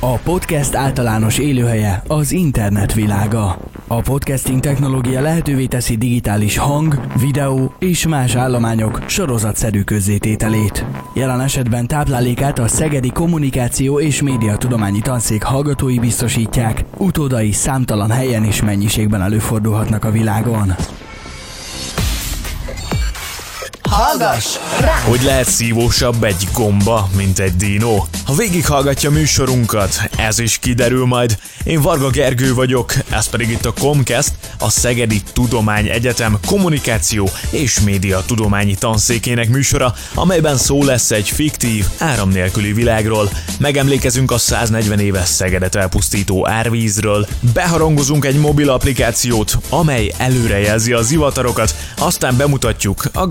A podcast általános élőhelye az internet világa. A podcasting technológia lehetővé teszi digitális hang, videó és más állományok sorozatszerű közzétételét. Jelen esetben táplálékát a Szegedi Kommunikáció és Médiatudományi Tanszék hallgatói biztosítják, utódai számtalan helyen és mennyiségben előfordulhatnak a világon. Hallgass rá! Hogy lehet szívósabb egy gomba, mint egy dinó? Ha végighallgatja műsorunkat, ez is kiderül majd. Én Varga Gergő vagyok, ez pedig itt a Comcast, a Szegedi Tudomány Egyetem kommunikáció és média tudományi tanszékének műsora, amelyben szó lesz egy fiktív, áram nélküli világról. Megemlékezünk a 140 éves Szegedet elpusztító árvízről, beharangozunk egy mobil applikációt, amely előrejelzi a zivatarokat, aztán bemutatjuk a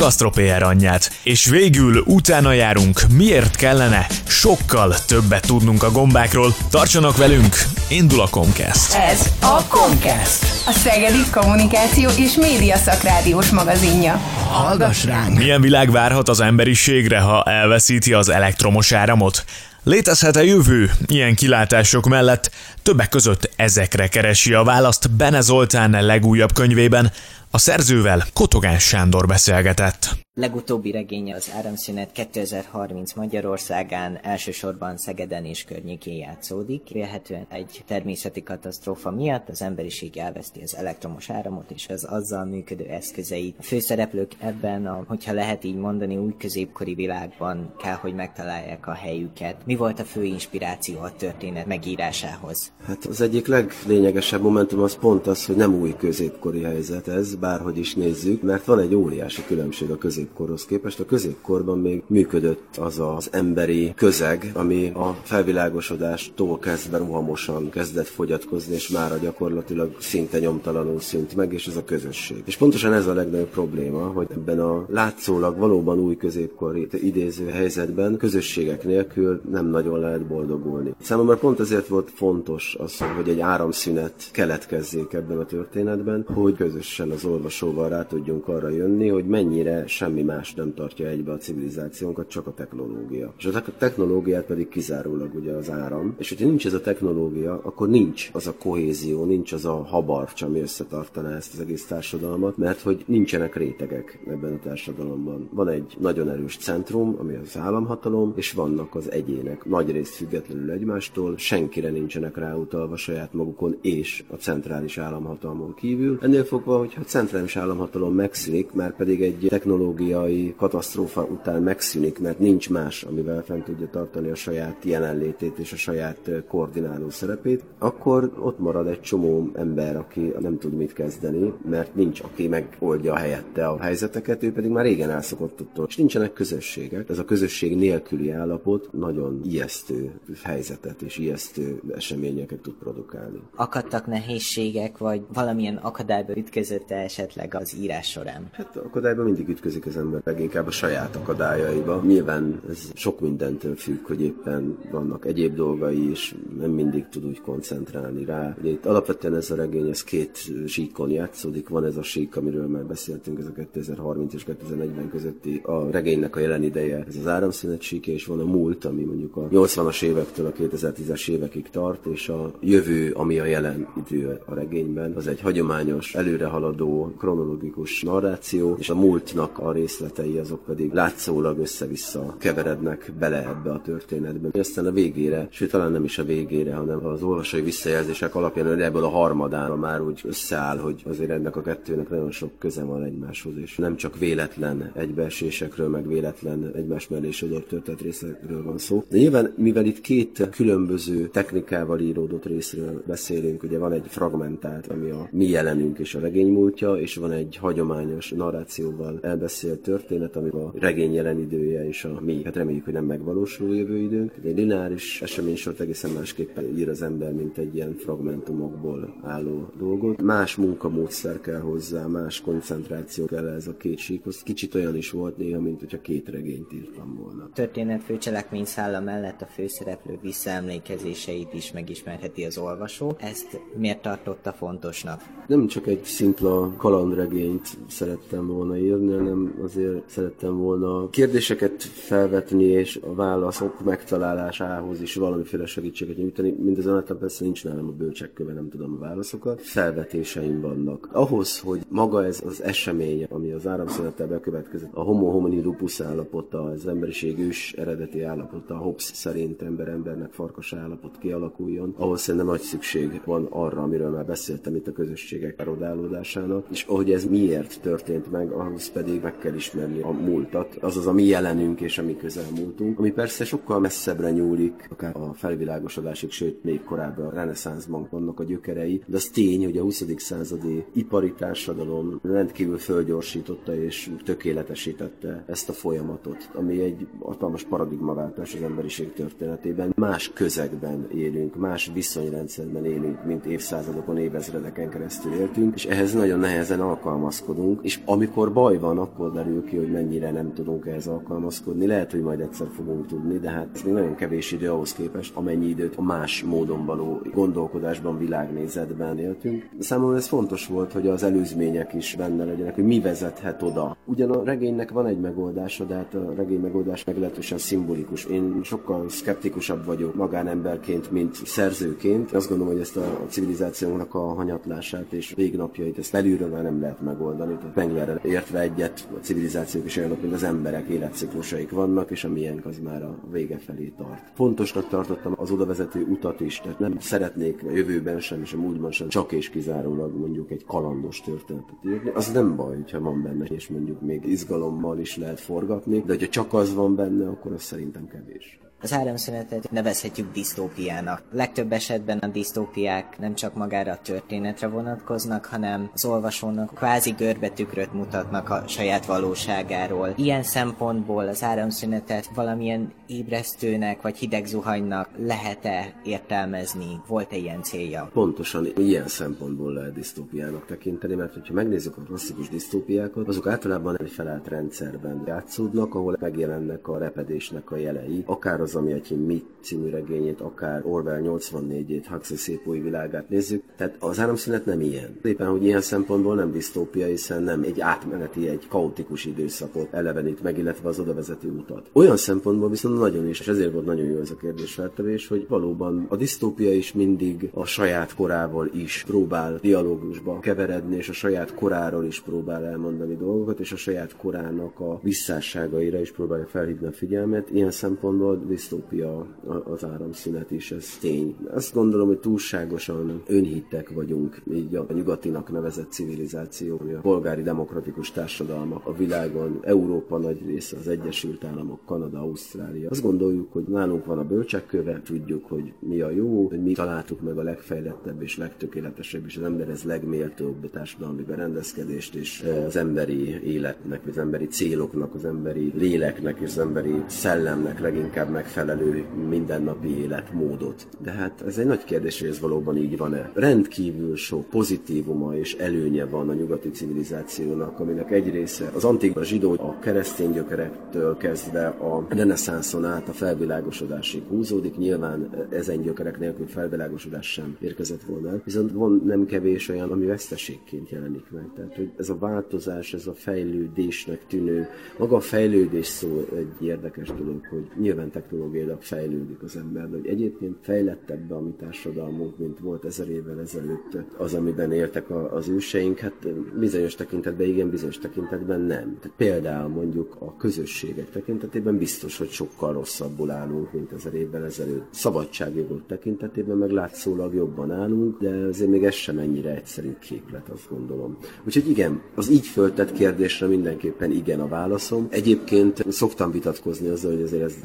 gasztropér anyját, és végül utána járunk, miért kellene sokkal többet tudnunk a gombákról. Tartsanak velünk, indul a Comcast. Ez a Comcast, a Szegedi Kommunikáció és Média Szakrádiós magazinja. Hallgass ránk! Milyen világ várhat az emberiségre, ha elveszíti az elektromos áramot? Létezhet-e jövő ilyen kilátások mellett? Többek között ezekre keresi a választ Bene Zoltán legújabb könyvében. A szerzővel Kotogán Sándor beszélgetett. Legutóbbi regénye az Áramszünet 2030 Magyarországán, elsősorban Szegeden és környékén játszódik. Vélhetően egy természeti katasztrófa miatt az emberiség elveszti az elektromos áramot és az azzal működő eszközeit. A főszereplők ebben, a, hogyha lehet így mondani, új középkori világban kell, hogy megtalálják a helyüket. Mi volt a fő inspiráció a történet megírásához? Hát az egyik leglényegesebb momentum az pont az, hogy nem új középkori helyzet ez, bárhogy is nézzük, mert van egy óriási különbség a közép középkorhoz képest. A középkorban még működött az az emberi közeg, ami a felvilágosodástól kezdve rohamosan kezdett fogyatkozni, és már gyakorlatilag szinte nyomtalanul szűnt meg, és ez a közösség. És pontosan ez a legnagyobb probléma, hogy ebben a látszólag valóban új középkori idéző helyzetben közösségek nélkül nem nagyon lehet boldogulni. Számomra pont ezért volt fontos az, hogy egy áramszünet keletkezzék ebben a történetben, hogy közösen az olvasóval rá tudjunk arra jönni, hogy mennyire sem semmi más nem tartja egybe a civilizációnkat, csak a technológia. És a technológiát pedig kizárólag ugye az áram. És hogyha nincs ez a technológia, akkor nincs az a kohézió, nincs az a habarcs, ami összetartaná ezt az egész társadalmat, mert hogy nincsenek rétegek ebben a társadalomban. Van egy nagyon erős centrum, ami az államhatalom, és vannak az egyének, nagy részt függetlenül egymástól, senkire nincsenek ráutalva saját magukon és a centrális államhatalmon kívül. Ennél fogva, hogyha centrális államhatalom megszűnik, már pedig egy technológia ökológiai katasztrófa után megszűnik, mert nincs más, amivel fent tudja tartani a saját jelenlétét és a saját koordináló szerepét, akkor ott marad egy csomó ember, aki nem tud mit kezdeni, mert nincs, aki megoldja helyette a helyzeteket, ő pedig már régen elszokott tudtól. És nincsenek közösségek. Ez a közösség nélküli állapot nagyon ijesztő helyzetet és ijesztő eseményeket tud produkálni. Akadtak nehézségek, vagy valamilyen akadályba ütközött -e esetleg az írás során? Hát akadályba mindig ütközik az ember leginkább a saját akadályaiba. Nyilván ez sok mindentől függ, hogy éppen vannak egyéb dolgai is, nem mindig tud úgy koncentrálni rá. Ugye itt alapvetően ez a regény, ez két síkon játszódik. Van ez a sík, amiről már beszéltünk, ez a 2030 és 2040 közötti a regénynek a jelen ideje, ez az áramszünet síke, és van a múlt, ami mondjuk a 80-as évektől a 2010-es évekig tart, és a jövő, ami a jelen idő a regényben, az egy hagyományos, előrehaladó, kronológikus narráció, és a múltnak a részletei azok pedig látszólag össze-vissza keverednek bele ebbe a történetbe. Aztán a végére, sőt talán nem is a végére, hanem az olvasói visszajelzések alapján ebből a harmadára már úgy összeáll, hogy azért ennek a kettőnek nagyon sok köze van egymáshoz, és nem csak véletlen egybeesésekről, meg véletlen egymás mellé sodort történet részekről van szó. De nyilván, mivel itt két különböző technikával íródott részről beszélünk, ugye van egy fragmentált, ami a mi jelenünk és a regény múltja, és van egy hagyományos narrációval elbeszélt beszélt történet, ami a regény jelen idője és a mi, hát reméljük, hogy nem megvalósuló jövő időnk. Egy lineáris eseménysort egészen másképpen ír az ember, mint egy ilyen fragmentumokból álló dolgot. Más munkamódszer kell hozzá, más koncentráció kell ez a két síkhoz. Kicsit olyan is volt néha, mint hogyha két regényt írtam volna. Történet főcselekmény szálla mellett a főszereplő visszaemlékezéseit is megismerheti az olvasó. Ezt miért tartotta fontosnak? Nem csak egy szimpla kalandregényt szerettem volna írni, hanem azért szerettem volna kérdéseket felvetni, és a válaszok megtalálásához is valamiféle segítséget nyújtani. Mindazonáltal persze nincs nálam a bölcsekköve, nem tudom a válaszokat. Felvetéseim vannak. Ahhoz, hogy maga ez az esemény, ami az áramszünettel bekövetkezett, a homo homini lupus állapota, az emberiség ős eredeti állapota, a Hobbes szerint ember embernek farkas állapot kialakuljon, ahhoz szerintem nagy szükség van arra, amiről már beszéltem itt a közösségek erodálódásának, és ahogy ez miért történt meg, ahhoz pedig meg kell ismerni a múltat, azaz a mi jelenünk és a mi közelmúltunk, ami persze sokkal messzebbre nyúlik, akár a felvilágosodásig, sőt még korábban a reneszánszban vannak a gyökerei, de az tény, hogy a 20. századi ipari társadalom rendkívül fölgyorsította és tökéletesítette ezt a folyamatot, ami egy hatalmas paradigmaváltás az emberiség történetében. Más közegben élünk, más viszonyrendszerben élünk, mint évszázadokon, évezredeken keresztül éltünk, és ehhez nagyon nehezen alkalmazkodunk, és amikor baj van, akkor derül ki, hogy mennyire nem tudunk ehhez alkalmazkodni. Lehet, hogy majd egyszer fogunk tudni, de hát ez még nagyon kevés idő ahhoz képest, amennyi időt a más módon való gondolkodásban, világnézetben éltünk. Számomra ez fontos volt, hogy az előzmények is benne legyenek, hogy mi vezethet oda. Ugyan a regénynek van egy megoldása, de hát a regény megoldás meglehetősen szimbolikus. Én sokkal szkeptikusabb vagyok magánemberként, mint szerzőként. Azt gondolom, hogy ezt a civilizációnak a hanyatlását és végnapjait ezt belülről már nem lehet megoldani. Tehát Menglerrel értve egyet a civilizációk is olyanok, mint az emberek életciklusaik vannak, és a miénk az már a vége felé tart. Fontosnak tartottam az odavezető utat is, tehát nem szeretnék a jövőben sem és a múltban sem csak és kizárólag mondjuk egy kalandos történetet írni. Az nem baj, hogyha van benne, és mondjuk még izgalommal is lehet forgatni, de hogyha csak az van benne, akkor az szerintem kevés. Az áramszünetet nevezhetjük disztópiának. Legtöbb esetben a disztópiák nem csak magára a történetre vonatkoznak, hanem az olvasónak kvázi görbetükröt mutatnak a saját valóságáról. Ilyen szempontból az áramszünetet valamilyen ébresztőnek vagy hideg zuhanynak lehet-e értelmezni? Volt-e ilyen célja? Pontosan ilyen szempontból lehet disztópiának tekinteni, mert hogyha megnézzük a klasszikus disztópiákat, azok általában egy felállt rendszerben játszódnak, ahol megjelennek a repedésnek a jelei, akár az ami egy Mi című regényét, akár Orwell 84-ét, Huxley szép új világát nézzük. Tehát az áramszünet nem ilyen. Éppen, hogy ilyen szempontból nem disztópia, hiszen nem egy átmeneti, egy kaotikus időszakot elevenít meg, illetve az odavezető utat. Olyan szempontból viszont nagyon is, és ezért volt nagyon jó ez a kérdésfeltevés, hogy valóban a disztópia is mindig a saját korával is próbál dialógusba keveredni, és a saját koráról is próbál elmondani dolgokat, és a saját korának a visszásságaira is próbálja felhívni a figyelmet. Ilyen szempontból disztópia az áramszünet is, ez tény. Azt gondolom, hogy túlságosan önhittek vagyunk, így a nyugatinak nevezett civilizáció, a polgári demokratikus társadalmak a világon, Európa nagy része, az Egyesült Államok, Kanada, Ausztrália. Azt gondoljuk, hogy nálunk van a bölcsekköve, tudjuk, hogy mi a jó, hogy mi találtuk meg a legfejlettebb és legtökéletesebb és az emberhez legméltóbb társadalmi berendezkedést és az emberi életnek, az emberi céloknak, az emberi léleknek és az emberi szellemnek leginkább megfelelő mindennapi életmódot. De hát ez egy nagy kérdés, hogy ez valóban így van-e. Rendkívül sok pozitívuma és előnye van a nyugati civilizációnak, aminek egy része az antik a zsidó, a keresztény gyökerektől kezdve a reneszánszon át a felvilágosodásig húzódik. Nyilván ezen gyökerek nélkül felvilágosodás sem érkezett volna. Viszont van nem kevés olyan, ami veszteségként jelenik meg. Tehát, hogy ez a változás, ez a fejlődésnek tűnő, maga a fejlődés szó egy érdekes dolog, hogy nyilván technológiailag fejlődik az ember, de hogy egyébként fejlettebb a mi társadalmunk, mint volt ezer évvel ezelőtt az, amiben éltek a, az őseink, hát bizonyos tekintetben igen, bizonyos tekintetben nem. Tehát például mondjuk a közösségek tekintetében biztos, hogy sokkal rosszabbul állunk, mint ezer évvel ezelőtt. Szabadságjogok tekintetében meg látszólag jobban állunk, de azért még ez sem ennyire egyszerű képlet, azt gondolom. Úgyhogy igen, az így föltett kérdésre mindenképpen igen a válaszom. Egyébként szoktam vitatkozni azzal, hogy azért ez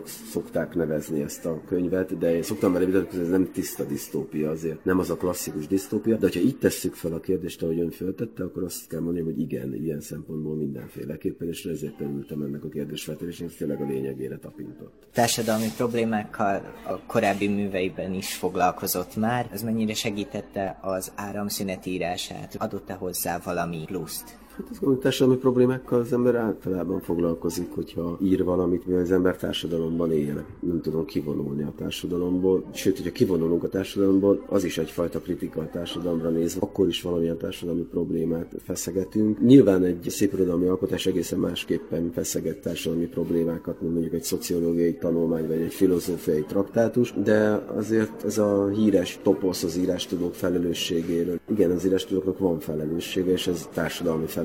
disztópiának szokták nevezni ezt a könyvet, de én szoktam vele vitatkozni, ez nem tiszta disztópia azért, nem az a klasszikus disztópia, de ha így tesszük fel a kérdést, ahogy ön föltette, akkor azt kell mondani, hogy igen, ilyen szempontból mindenféleképpen, és ezért örültem ennek a kérdésfeltevésnek, és tényleg a lényegére tapintott. Társadalmi problémákkal a korábbi műveiben is foglalkozott már. Ez mennyire segítette az áramszünet írását? Adott-e hozzá valami pluszt? Hát az a társadalmi problémákkal az ember általában foglalkozik, hogyha ír valamit, mivel az ember társadalomban él. Nem tudom kivonulni a társadalomból. Sőt, hogyha kivonulunk a társadalomból, az is egyfajta kritika a társadalomra nézve. Akkor is valamilyen társadalmi problémát feszegetünk. Nyilván egy szép irodalmi alkotás egészen másképpen feszeget társadalmi problémákat, mint mondjuk egy szociológiai tanulmány vagy egy filozófiai traktátus, de azért ez a híres toposz az írástudók felelősségéről. Igen, az írástudóknak van felelőssége, és ez társadalmi felelősség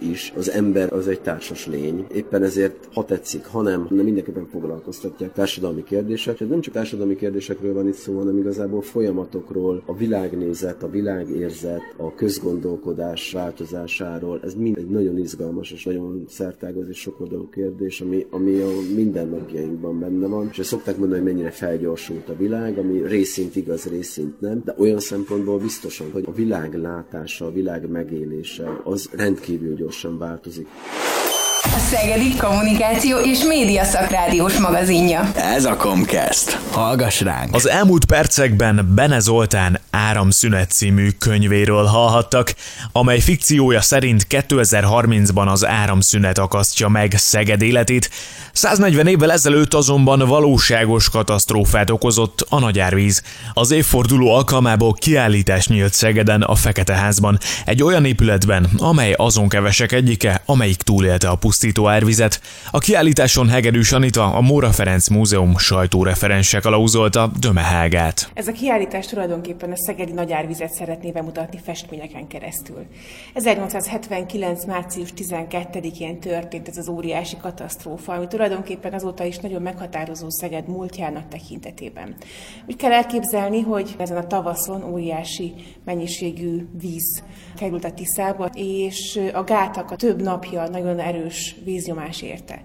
is. Az ember az egy társas lény. Éppen ezért, ha tetszik, ha nem, nem mindenképpen foglalkoztatják társadalmi kérdések. Tehát nem csak társadalmi kérdésekről van itt szó, hanem igazából folyamatokról, a világnézet, a világérzet, a közgondolkodás változásáról. Ez mind egy nagyon izgalmas és nagyon szertágaz és sokoldalú kérdés, ami, ami a mindennapjainkban benne van. És szokták mondani, hogy mennyire felgyorsult a világ, ami részint igaz, részint nem, de olyan szempontból biztosan, hogy a világ látása, a világ megélése az rendkívül gyorsan változik. A Szegedi Kommunikáció és Média Szakrádiós magazinja. Ez a Comcast. Hallgass ránk! Az elmúlt percekben Bene Zoltán Áramszünet című könyvéről hallhattak, amely fikciója szerint 2030-ban az áramszünet akasztja meg Szeged életét, 140 évvel ezelőtt azonban valóságos katasztrófát okozott a nagyárvíz. Az évforduló alkalmából kiállítás nyílt Szegeden a Fekete Házban, egy olyan épületben, amely azon kevesek egyike, amelyik túlélte a pusztító árvizet. A kiállításon Hegedűs Anita, a Móra Ferenc Múzeum sajtóreferense kalauzolta Dömehágát. Ez a kiállítás tulajdonképpen a szegedi nagyárvizet szeretné bemutatni festményeken keresztül. 1879. március 12-én történt ez az óriási katasztrófa, ami tulajdonképpen azóta is nagyon meghatározó Szeged múltjának tekintetében. Úgy kell elképzelni, hogy ezen a tavaszon óriási mennyiségű víz került a Tiszába, és a gátak a több napja nagyon erős víznyomás érte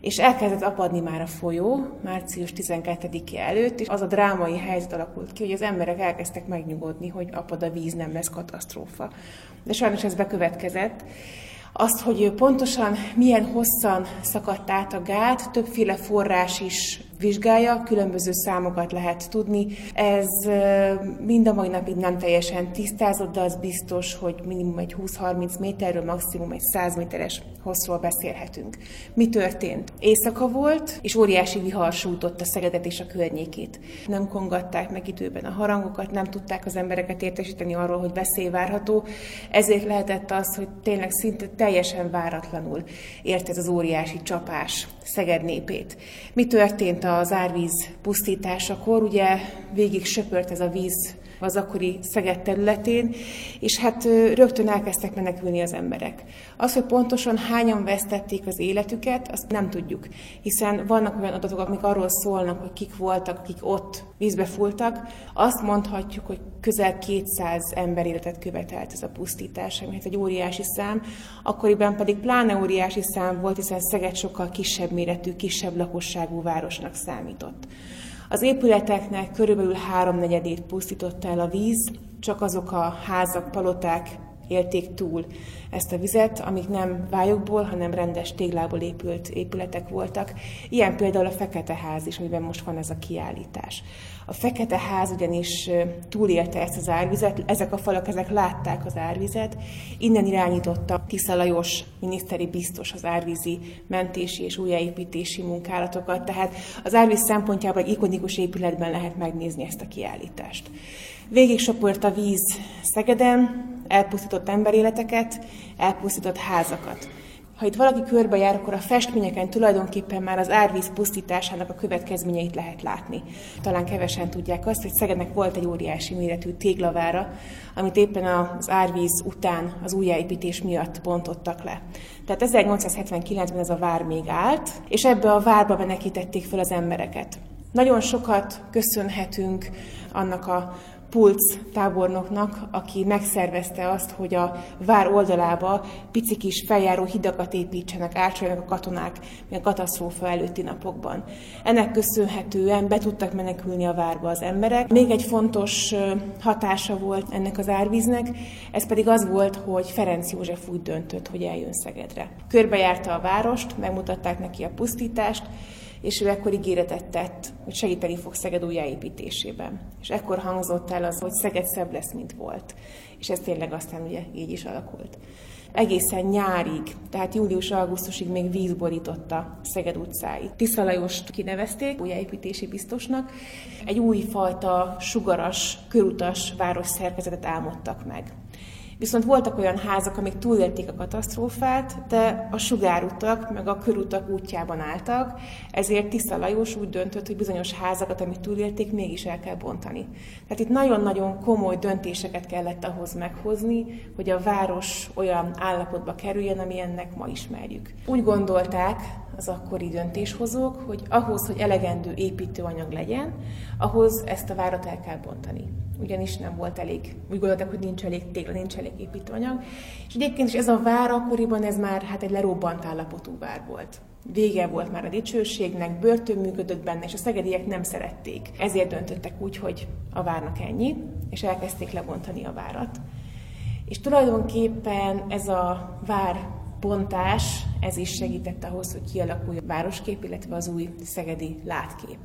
és elkezdett apadni már a folyó március 12-e előtt, és az a drámai helyzet alakult ki, hogy az emberek elkezdtek megnyugodni, hogy apad a víz, nem lesz katasztrófa. De sajnos ez bekövetkezett, azt, hogy pontosan milyen hosszan szakadt át a gát, többféle forrás is vizsgálja, különböző számokat lehet tudni. Ez mind a mai napig nem teljesen tisztázott, de az biztos, hogy minimum egy 20-30 méterről, maximum egy 100 méteres hosszról beszélhetünk. Mi történt? Éjszaka volt, és óriási vihar sújtotta Szegedet és a környékét. Nem kongatták meg időben a harangokat, nem tudták az embereket értesíteni arról, hogy veszély várható, ezért lehetett az, hogy tényleg szinte teljesen váratlanul ért ez az óriási csapás Szeged népét. Mi történt az árvíz pusztításakor? Ugye végig söpört ez a víz az akkori Szeged területén, és hát rögtön elkezdtek menekülni az emberek. Az, hogy pontosan hányan vesztették az életüket, azt nem tudjuk, hiszen vannak olyan adatok, amik arról szólnak, hogy kik voltak, akik ott vízbe fultak. Azt mondhatjuk, hogy közel 200 ember életet követelt ez a pusztítás, ami hát egy óriási szám, akkoriban pedig pláne óriási szám volt, hiszen Szeged sokkal kisebb méretű, kisebb lakosságú városnak számított. Az épületeknek körülbelül háromnegyedét pusztította el a víz, csak azok a házak, paloták élték túl ezt a vizet, amik nem vályokból, hanem rendes téglából épült épületek voltak. Ilyen például a Fekete Ház is, amiben most van ez a kiállítás. A Fekete Ház ugyanis túlélte ezt az árvizet, ezek a falak, ezek látták az árvizet, innen irányította Tisza Lajos miniszteri biztos az árvízi mentési és újjáépítési munkálatokat, tehát az árvíz szempontjából egy ikonikus épületben lehet megnézni ezt a kiállítást. Végig soport a víz Szegeden, elpusztított emberéleteket, elpusztított házakat. Ha itt valaki körbejár, akkor a festményeken tulajdonképpen már az árvíz pusztításának a következményeit lehet látni. Talán kevesen tudják azt, hogy Szegednek volt egy óriási méretű téglavára, amit éppen az árvíz után az újjáépítés miatt bontottak le. Tehát 1879-ben ez a vár még állt, és ebbe a várba menekítették fel az embereket. Nagyon sokat köszönhetünk annak a Pulc tábornoknak, aki megszervezte azt, hogy a vár oldalába pici kis feljáró hidakat építsenek, átsoljanak a katonák a katasztrófa előtti napokban. Ennek köszönhetően be tudtak menekülni a várba az emberek. Még egy fontos hatása volt ennek az árvíznek, ez pedig az volt, hogy Ferenc József úgy döntött, hogy eljön Szegedre. Körbejárta a várost, megmutatták neki a pusztítást, és ő ekkor ígéretet tett, hogy segíteni fog Szeged újjáépítésében. És ekkor hangzott el az, hogy Szeged szebb lesz, mint volt. És ez tényleg aztán ugye így is alakult. egészen nyárig, tehát július-augusztusig még víz borította Szeged utcáit. Tisza Lajost kinevezték újjáépítési biztosnak, egy újfajta sugaras, körutas város szerkezetet álmodtak meg. Viszont voltak olyan házak, amik túlélték a katasztrófát, de a sugárutak meg a körutak útjában álltak, ezért Tisza Lajos úgy döntött, hogy bizonyos házakat, amik túlélték, mégis el kell bontani. Tehát itt nagyon-nagyon komoly döntéseket kellett ahhoz meghozni, hogy a város olyan állapotba kerüljön, ami ennek ma ismerjük. Úgy gondolták az akkori döntéshozók, hogy ahhoz, hogy elegendő építőanyag legyen, ahhoz ezt a várat el kell bontani ugyanis nem volt elég, úgy gondolták, hogy nincs elég tégla, nincs elég építőanyag. És egyébként is ez a vár akkoriban ez már hát egy lerobbant állapotú vár volt. Vége volt már a dicsőségnek, börtön működött benne, és a szegediek nem szerették. Ezért döntöttek úgy, hogy a várnak ennyi, és elkezdték lebontani a várat. És tulajdonképpen ez a vár bontás, ez is segített ahhoz, hogy kialakuljon a városkép, illetve az új szegedi látkép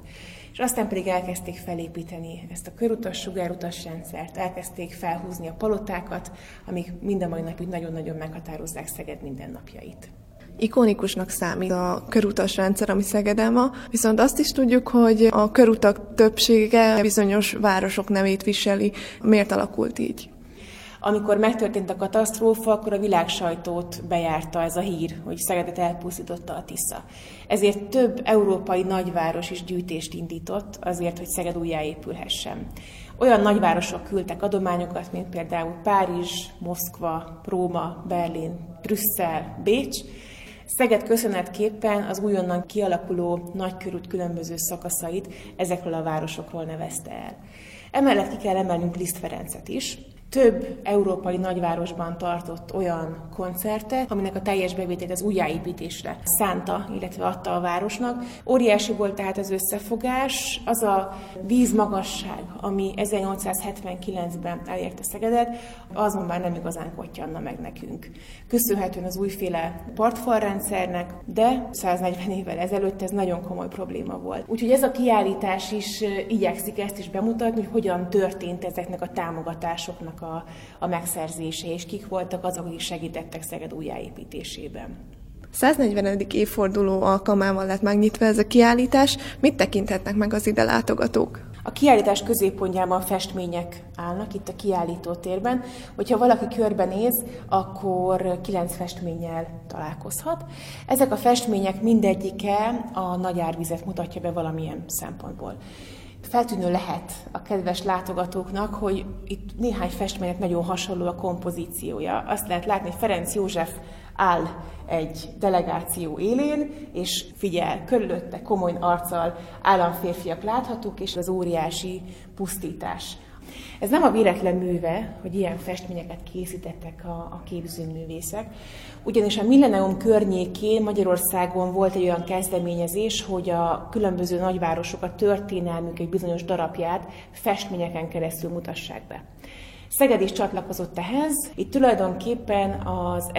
és aztán pedig elkezdték felépíteni ezt a körutas, sugárutas rendszert, elkezdték felhúzni a palotákat, amik mind a mai napig nagyon-nagyon meghatározzák Szeged mindennapjait. Ikonikusnak számít a körutas rendszer, ami Szegeden van, viszont azt is tudjuk, hogy a körutak többsége bizonyos városok nevét viseli. Miért alakult így? Amikor megtörtént a katasztrófa, akkor a világ sajtót bejárta ez a hír, hogy Szegedet elpusztította a Tisza. Ezért több európai nagyváros is gyűjtést indított azért, hogy Szeged újjáépülhessen. Olyan nagyvárosok küldtek adományokat, mint például Párizs, Moszkva, Róma, Berlin, Brüsszel, Bécs, Szeged köszönetképpen az újonnan kialakuló nagykörút különböző szakaszait ezekről a városokról nevezte el. Emellett ki kell emelnünk Liszt Ferencet is, több európai nagyvárosban tartott olyan koncertet, aminek a teljes bevételt az újjáépítésre szánta, illetve adta a városnak. Óriási volt tehát az összefogás, az a vízmagasság, ami 1879-ben elérte Szegedet, azon már nem igazán kottyanna meg nekünk. Köszönhetően az újféle partfalrendszernek, de 140 évvel ezelőtt ez nagyon komoly probléma volt. Úgyhogy ez a kiállítás is igyekszik ezt is bemutatni, hogy hogyan történt ezeknek a támogatásoknak a, a megszerzése, és kik voltak azok, akik segítettek Szeged újjáépítésében. 140. évforduló alkalmával lett megnyitva ez a kiállítás. Mit tekinthetnek meg az ide látogatók? A kiállítás középpontjában festmények állnak itt a kiállító térben. Hogyha valaki körbenéz, akkor kilenc festménnyel találkozhat. Ezek a festmények mindegyike a nagy árvizet mutatja be valamilyen szempontból feltűnő lehet a kedves látogatóknak, hogy itt néhány festménynek nagyon hasonló a kompozíciója. Azt lehet látni, hogy Ferenc József áll egy delegáció élén, és figyel, körülötte komoly arccal államférfiak láthatók, és az óriási pusztítás. Ez nem a véletlen műve, hogy ilyen festményeket készítettek a, a képzőművészek, ugyanis a Millennium környékén Magyarországon volt egy olyan kezdeményezés, hogy a különböző nagyvárosok a történelmük egy bizonyos darabját festményeken keresztül mutassák be. Szeged is csatlakozott ehhez. Itt tulajdonképpen az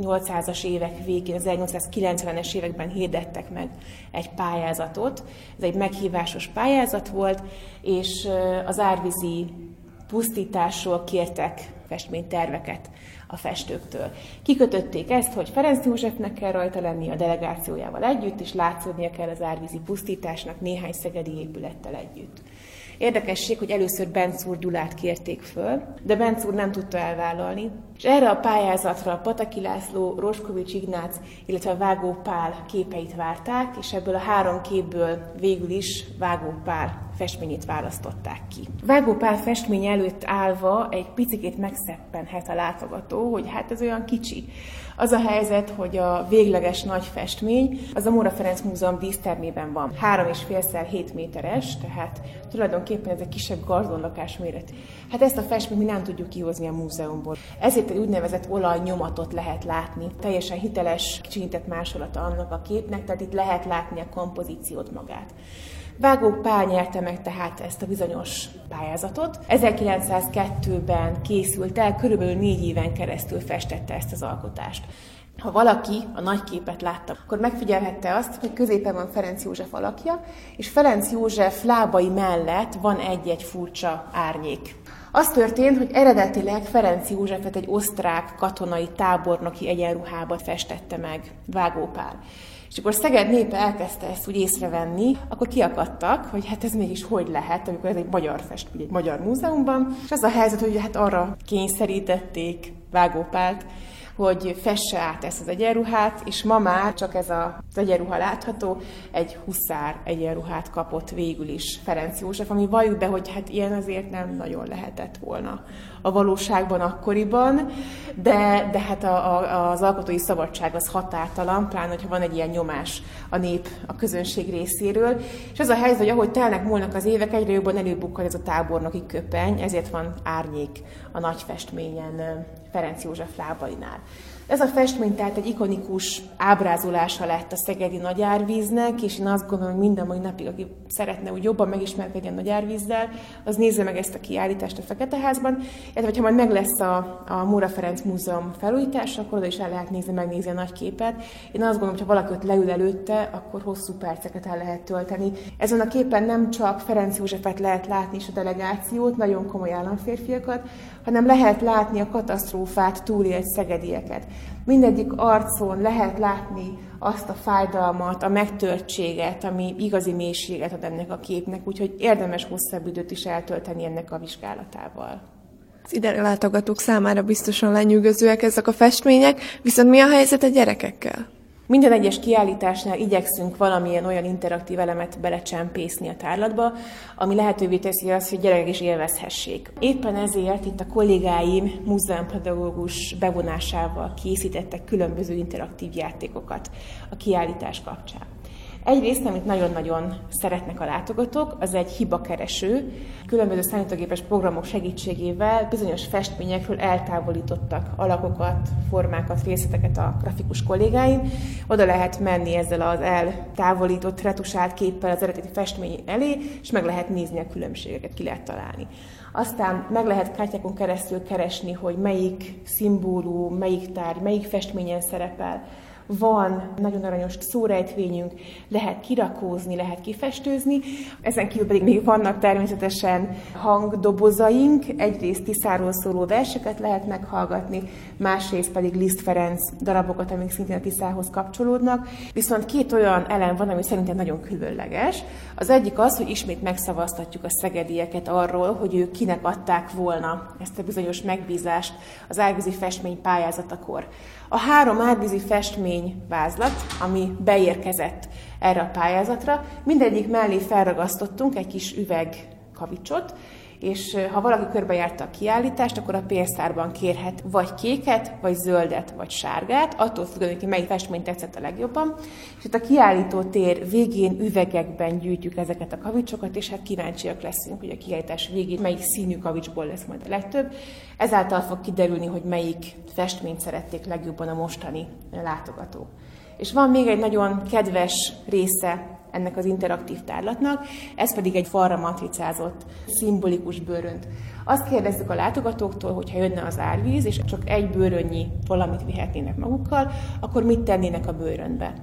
1800-as évek végén, az 1890-es években hirdettek meg egy pályázatot. Ez egy meghívásos pályázat volt, és az árvízi pusztításról kértek festményterveket a festőktől. Kikötötték ezt, hogy Ferenc Józsefnek kell rajta lenni a delegációjával együtt, és látszódnia kell az árvízi pusztításnak néhány szegedi épülettel együtt. Érdekesség, hogy először Bencúr Gyulát kérték föl, de Bencúr nem tudta elvállalni, és erre a pályázatra Pataki László, Roskovics Ignác, illetve Vágó Pál képeit várták, és ebből a három képből végül is Vágó Pál festményét választották ki. Vágó Pál festmény előtt állva egy picit megszeppenhet a látogató, hogy hát ez olyan kicsi. Az a helyzet, hogy a végleges nagy festmény az a Móra Ferenc Múzeum dísztermében van. Három és félszer 7 méteres, tehát tulajdonképpen ez egy kisebb garzonlakás méret. Hát ezt a festményt mi nem tudjuk kihozni a múzeumból. Ezért egy úgynevezett olajnyomatot lehet látni. Teljesen hiteles, kicsinyített másolata annak a képnek, tehát itt lehet látni a kompozíciót magát. Vágó Pál nyerte meg tehát ezt a bizonyos pályázatot. 1902-ben készült el, körülbelül négy éven keresztül festette ezt az alkotást. ha valaki a nagy képet látta, akkor megfigyelhette azt, hogy középen van Ferenc József alakja, és Ferenc József lábai mellett van egy-egy furcsa árnyék. Az történt, hogy eredetileg Ferenc Józsefet egy osztrák katonai tábornoki egyenruhába festette meg Vágópál. És akkor Szeged népe elkezdte ezt úgy észrevenni, akkor kiakadtak, hogy hát ez mégis hogy lehet, amikor ez egy magyar fest, egy magyar múzeumban. És az a helyzet, hogy hát arra kényszerítették Vágópált, hogy fesse át ezt az egyenruhát, és ma már csak ez az egyenruha látható, egy huszár egyenruhát kapott végül is Ferenc József, ami valljuk be, hogy hát ilyen azért nem nagyon lehetett volna a valóságban akkoriban, de, de hát a, a, az alkotói szabadság az határtalan, pláne, hogyha van egy ilyen nyomás a nép, a közönség részéről. És az a helyzet, hogy ahogy telnek múlnak az évek, egyre jobban előbukkal ez a tábornoki köpeny, ezért van árnyék a nagy festményen Ferenc József lábainál. Ez a festmény tehát egy ikonikus ábrázolása lett a szegedi nagyárvíznek, és én azt gondolom, hogy minden mai napig, aki szeretne úgy jobban megismerkedni a nagyárvízzel, az nézze meg ezt a kiállítást a Feketeházban, illetve ha majd meg lesz a, a Móra Ferenc Múzeum felújítása, akkor oda is el lehet nézni, megnézni a nagy képet. Én azt gondolom, hogy ha valaki ott leül előtte, akkor hosszú perceket el lehet tölteni. Ezen a képen nem csak Ferenc Józsefet lehet látni és a delegációt, nagyon komoly államférfiakat, hanem lehet látni a katasztrófát túlélt szegedieket. Mindegyik arcon lehet látni azt a fájdalmat, a megtörtséget, ami igazi mélységet ad ennek a képnek, úgyhogy érdemes hosszabb időt is eltölteni ennek a vizsgálatával. Az ide látogatók számára biztosan lenyűgözőek ezek a festmények, viszont mi a helyzet a gyerekekkel? Minden egyes kiállításnál igyekszünk valamilyen olyan interaktív elemet belecsempészni a tárlatba, ami lehetővé teszi azt, hogy gyerekek is élvezhessék. Éppen ezért itt a kollégáim múzeumpedagógus bevonásával készítettek különböző interaktív játékokat a kiállítás kapcsán. Egyrészt, amit nagyon-nagyon szeretnek a látogatók, az egy hibakereső. Különböző számítógépes programok segítségével bizonyos festményekről eltávolítottak alakokat, formákat, részleteket a grafikus kollégáim. Oda lehet menni ezzel az eltávolított, retusált képpel az eredeti festmény elé, és meg lehet nézni a különbségeket, ki lehet találni. Aztán meg lehet kártyákon keresztül keresni, hogy melyik szimbólum, melyik tárgy, melyik festményen szerepel van nagyon aranyos szórejtvényünk, lehet kirakózni, lehet kifestőzni. Ezen kívül pedig még vannak természetesen hangdobozaink, egyrészt Tiszáról szóló verseket lehet meghallgatni, másrészt pedig Liszt Ferenc darabokat, amik szintén a Tiszához kapcsolódnak. Viszont két olyan elem van, ami szerintem nagyon különleges. Az egyik az, hogy ismét megszavaztatjuk a szegedieket arról, hogy ők kinek adták volna ezt a bizonyos megbízást az árvízi festmény pályázatakor. A három árvízi festmény vázlat, ami beérkezett erre a pályázatra, mindegyik mellé felragasztottunk egy kis üveg kavicsot, és ha valaki körbejárta a kiállítást, akkor a pénztárban kérhet vagy kéket, vagy zöldet, vagy sárgát, attól függően, hogy melyik festmény tetszett a legjobban. És itt a kiállító tér végén üvegekben gyűjtjük ezeket a kavicsokat, és hát kíváncsiak leszünk, hogy a kiállítás végén melyik színű kavicsból lesz majd a legtöbb. Ezáltal fog kiderülni, hogy melyik festményt szerették legjobban a mostani látogatók. És van még egy nagyon kedves része ennek az interaktív tárlatnak, ez pedig egy falra matricázott, szimbolikus bőrönt. Azt kérdezzük a látogatóktól, hogy ha jönne az árvíz, és csak egy bőrönnyi valamit vihetnének magukkal, akkor mit tennének a bőrönbe?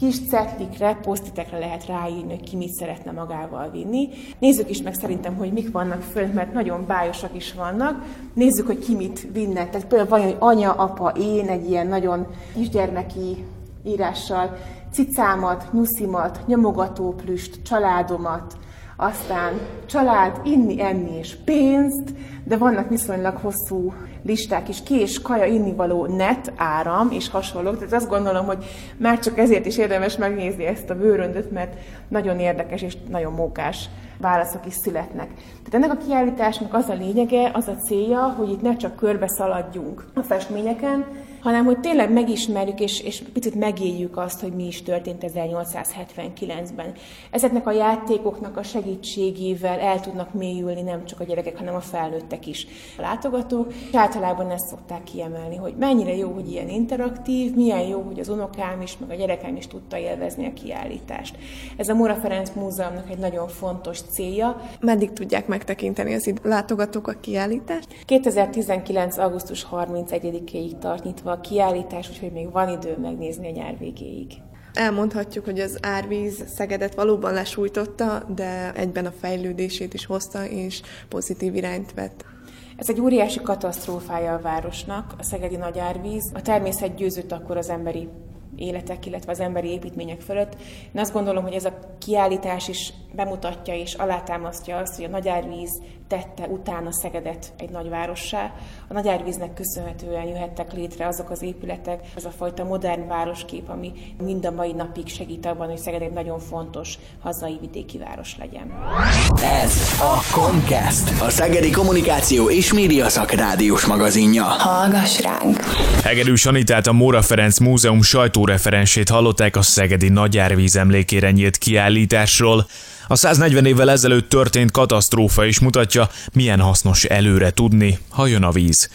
kis cetlikre, posztitekre lehet ráírni, hogy ki mit szeretne magával vinni. Nézzük is meg szerintem, hogy mik vannak föl, mert nagyon bájosak is vannak. Nézzük, hogy ki mit vinne. Tehát például van, hogy anya, apa, én egy ilyen nagyon kisgyermeki írással cicámat, nyuszimat, nyomogatóplüst, családomat, aztán család, inni, enni és pénzt, de vannak viszonylag hosszú listák is, kés, kaja, innivaló, net, áram és hasonlók. Tehát azt gondolom, hogy már csak ezért is érdemes megnézni ezt a bőröndöt, mert nagyon érdekes és nagyon mókás válaszok is születnek. Tehát ennek a kiállításnak az a lényege, az a célja, hogy itt ne csak körbe szaladjunk a festményeken, hanem hogy tényleg megismerjük és, és picit megéljük azt, hogy mi is történt 1879-ben. Ezeknek a játékoknak a segítségével el tudnak mélyülni nem csak a gyerekek, hanem a felnőttek is. A látogatók és általában ezt szokták kiemelni, hogy mennyire jó, hogy ilyen interaktív, milyen jó, hogy az unokám is, meg a gyerekem is tudta élvezni a kiállítást. Ez a Mora Ferenc Múzeumnak egy nagyon fontos célja. Meddig tudják megtekinteni az látogatók a kiállítást? 2019. augusztus 31-ig tart nyitva a kiállítás, úgyhogy még van idő megnézni a nyár végéig. Elmondhatjuk, hogy az árvíz Szegedet valóban lesújtotta, de egyben a fejlődését is hozta, és pozitív irányt vett. Ez egy óriási katasztrófája a városnak, a szegedi nagy árvíz. A természet győzött akkor az emberi életek, illetve az emberi építmények fölött. Én azt gondolom, hogy ez a kiállítás is bemutatja és alátámasztja azt, hogy a nagyárvíz tette utána Szegedet egy nagyvárossá. A nagyárvíznek köszönhetően jöhettek létre azok az épületek, az a fajta modern városkép, ami mind a mai napig segít abban, hogy Szeged egy nagyon fontos hazai vidéki város legyen. Ez a Comcast, a Szegedi Kommunikáció és Média Szakrádiós magazinja. Hallgass ránk! Hegedűs Anitát a Móra Ferenc Múzeum sajtóreferensét hallották a Szegedi Nagyárvíz emlékére nyílt kiállításról. A 140 évvel ezelőtt történt katasztrófa is mutatja, milyen hasznos előre tudni, ha jön a víz.